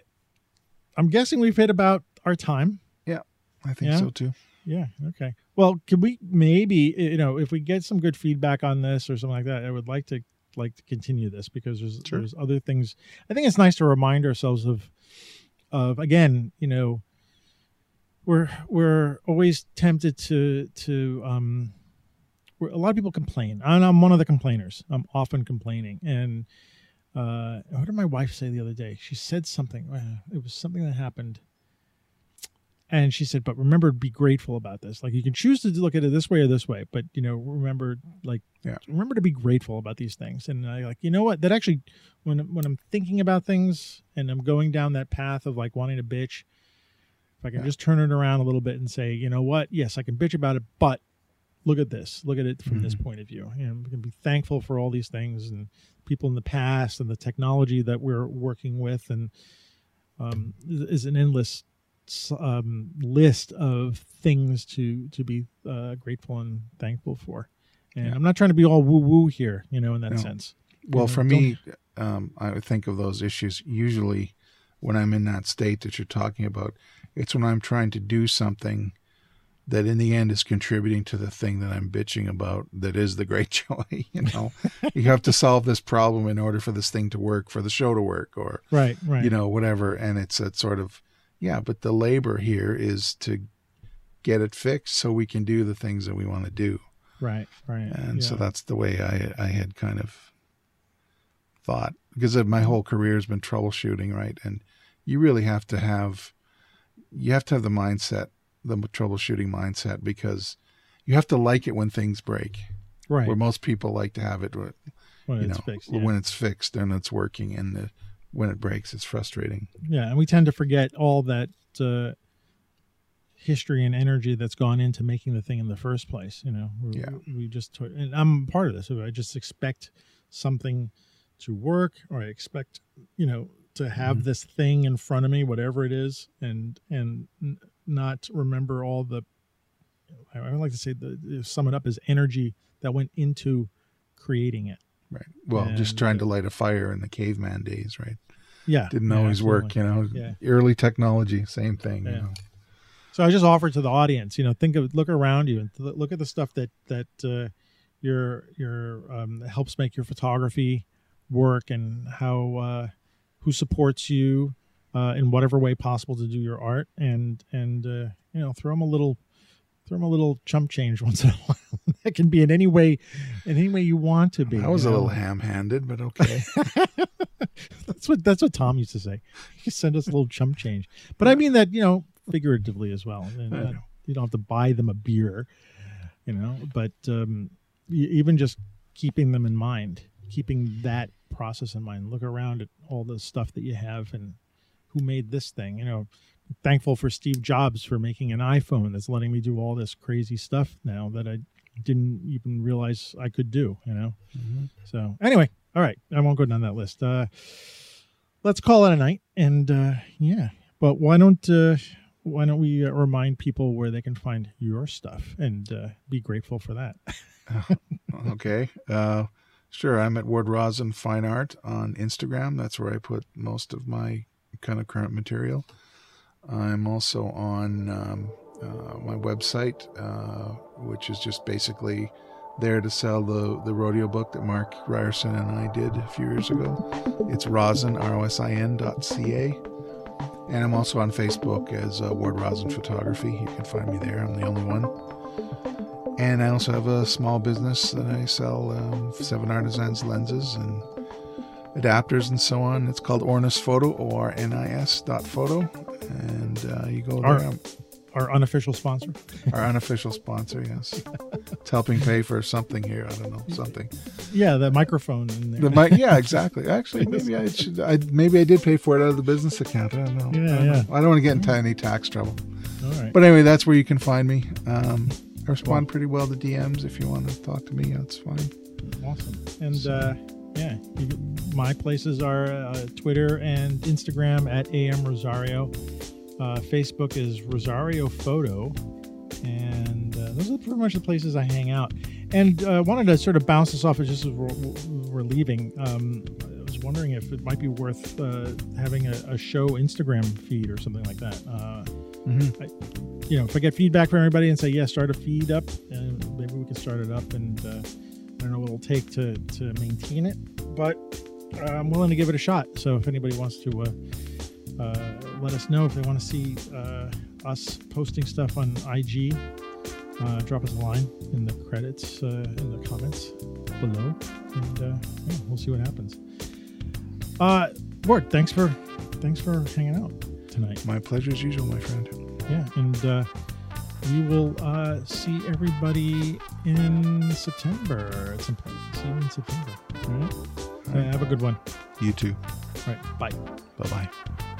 [SPEAKER 1] I'm guessing we've hit about our time.
[SPEAKER 2] Yeah, I think
[SPEAKER 1] Yeah.
[SPEAKER 2] so too.
[SPEAKER 1] Yeah. Okay. Well, could we maybe you know if we get some good feedback on this or something like that, I would like to like to continue this because there's
[SPEAKER 2] Sure.
[SPEAKER 1] there's other things. I think it's nice to remind ourselves of of again, you know, we're we're always tempted to to um we're, a lot of people complain. And i'm one of the complainers. I'm often complaining. And uh what did my wife say the other day? She said something. It was something that happened and she said but remember to be grateful about this. Like you can choose to look at it this way or this way but you know remember like
[SPEAKER 2] Yeah.
[SPEAKER 1] remember to be grateful about these things. And i like you know what? That actually when when i'm thinking about things and i'm going down that path of like wanting to bitch if i can
[SPEAKER 2] Yeah.
[SPEAKER 1] just turn it around a little bit and say you know what? Yes i can bitch about it but look at this. Look at it from this point of view. Know we can be thankful for all these things and people in the past and the technology that we're working with and um, is an endless um, list of things to to be uh, grateful and thankful for and
[SPEAKER 2] Yeah.
[SPEAKER 1] i'm not trying to be all woo woo here you know in that
[SPEAKER 2] No.
[SPEAKER 1] sense
[SPEAKER 2] Well,
[SPEAKER 1] know,
[SPEAKER 2] for me, um, I think of those issues usually when I'm in that state that you're talking about. It's when I'm trying to do something that in the end is contributing to the thing that I'm bitching about that is the great joy. You know, you have to solve this problem in order for this thing to work, for the show to work, or,
[SPEAKER 1] right right
[SPEAKER 2] you know, whatever. And it's a sort of, yeah, but the labor here is to get it fixed so we can do the things that we want to do
[SPEAKER 1] right right
[SPEAKER 2] and so that's the way I I had kind of thought because of my whole career has been troubleshooting, right? And you really have to have you have to have the mindset, the troubleshooting mindset, because you have to like it when things break.
[SPEAKER 1] right
[SPEAKER 2] Where most people like to have it, when,
[SPEAKER 1] when
[SPEAKER 2] you
[SPEAKER 1] it's
[SPEAKER 2] know,
[SPEAKER 1] fixed yeah.
[SPEAKER 2] when it's fixed and it's working, and the, when it breaks, it's frustrating.
[SPEAKER 1] Yeah, and we tend to forget all that uh, history and energy that's gone into making the thing in the first place. You know, we,
[SPEAKER 2] Yeah.
[SPEAKER 1] we just and I'm part of this. I just expect something to work, or I expect you know to have
[SPEAKER 2] Mhm.
[SPEAKER 1] this thing in front of me, whatever it is, and and n- not remember all the. I I would like to say the sum it up as energy that went into creating it.
[SPEAKER 2] Right. Well, just trying to light a fire in the caveman days, right?
[SPEAKER 1] Yeah,
[SPEAKER 2] Didn't
[SPEAKER 1] yeah,
[SPEAKER 2] always work, you know.
[SPEAKER 1] Yeah.
[SPEAKER 2] Early technology, same thing. You
[SPEAKER 1] Yeah.
[SPEAKER 2] know?
[SPEAKER 1] So I just offer to the audience, you know, think of look around you and th- look at the stuff that that uh, your your um, helps make your photography work and how uh, who supports you uh, in whatever way possible to do your art and and uh, you know throw them a little throw them a little chump change once in a while. That can be in any way in any way you want to be.
[SPEAKER 2] I was
[SPEAKER 1] you
[SPEAKER 2] a
[SPEAKER 1] know?
[SPEAKER 2] little ham-handed, but okay.
[SPEAKER 1] that's what that's what Tom used to say. He send us a little chump change, but I mean that you know figuratively as well. Uh,
[SPEAKER 2] know.
[SPEAKER 1] you don't have to buy them a beer, you know. But um, even just keeping them in mind, keeping that process in mind. Look around at all the stuff that you have and who made this thing. You know, thankful for Steve Jobs for making an iPhone that's letting me do all this crazy stuff now that I didn't even realize I could do. You know.
[SPEAKER 2] Mhm.
[SPEAKER 1] So anyway, all right, I won't go down that list. Uh, let's call it a night, and uh, yeah. But why don't uh, why don't we uh, remind people where they can find your stuff and uh, be grateful for that?
[SPEAKER 2] Okay. Uh, sure. I'm at Ward Rosin Fine Art on Instagram. That's where I put most of my kind of current material. I'm also on um, uh, my website, uh, which is just basically there to sell the, the rodeo book that Mark Ryerson and I did a few years ago. It's rosin, R-O-S-I-N dot C-A. And I'm also on Facebook as uh, Ward Rosin Photography. You can find me there. I'm the only one. And I also have a small business that I sell um, Seven Artisans lenses and adapters and so on. It's called Ornis Photo, O R N I S dot photo. And uh, you go there.
[SPEAKER 1] Our unofficial sponsor.
[SPEAKER 2] Our unofficial sponsor, yes. It's helping pay for something here. I don't know, something.
[SPEAKER 1] Yeah, the microphone in there.
[SPEAKER 2] The mic, yeah, exactly. Actually, maybe I should. I maybe I did pay for it out of the business account. I don't know.
[SPEAKER 1] Yeah,
[SPEAKER 2] I don't,
[SPEAKER 1] yeah.
[SPEAKER 2] know. I don't want to get into any tax trouble.
[SPEAKER 1] all right.
[SPEAKER 2] But anyway, that's where you can find me. Um, I respond pretty well to DMs. If you want to talk to me, that's fine.
[SPEAKER 1] Awesome. And uh, yeah, you, my places are uh, Twitter and Instagram at AM Rosario. Uh, Facebook is Rosario Photo. And uh, those are pretty much the places I hang out. And uh, wanted to sort of bounce this off as just as we're, we're leaving. Um, I was wondering if it might be worth uh, having a, a, show Instagram feed or something like that. Uh, mm-hmm. I, you know, if I get feedback from everybody and say, yeah, start a feed up, and maybe we can start it up. And uh, I don't know what it'll take to, to maintain it, but uh, I'm willing to give it a shot. So if anybody wants to uh, uh, let us know if they want to see us posting stuff on IG, drop us a line in the credits, in the comments below, and yeah, we'll see what happens. Uh, Ward, thanks for thanks for hanging out tonight.
[SPEAKER 2] My pleasure as usual, my friend.
[SPEAKER 1] Yeah, and uh, we will uh, see everybody in September at some point. See you in September. All right. All right. Uh, have a good one.
[SPEAKER 2] You too.
[SPEAKER 1] All right. Bye.
[SPEAKER 2] Bye bye.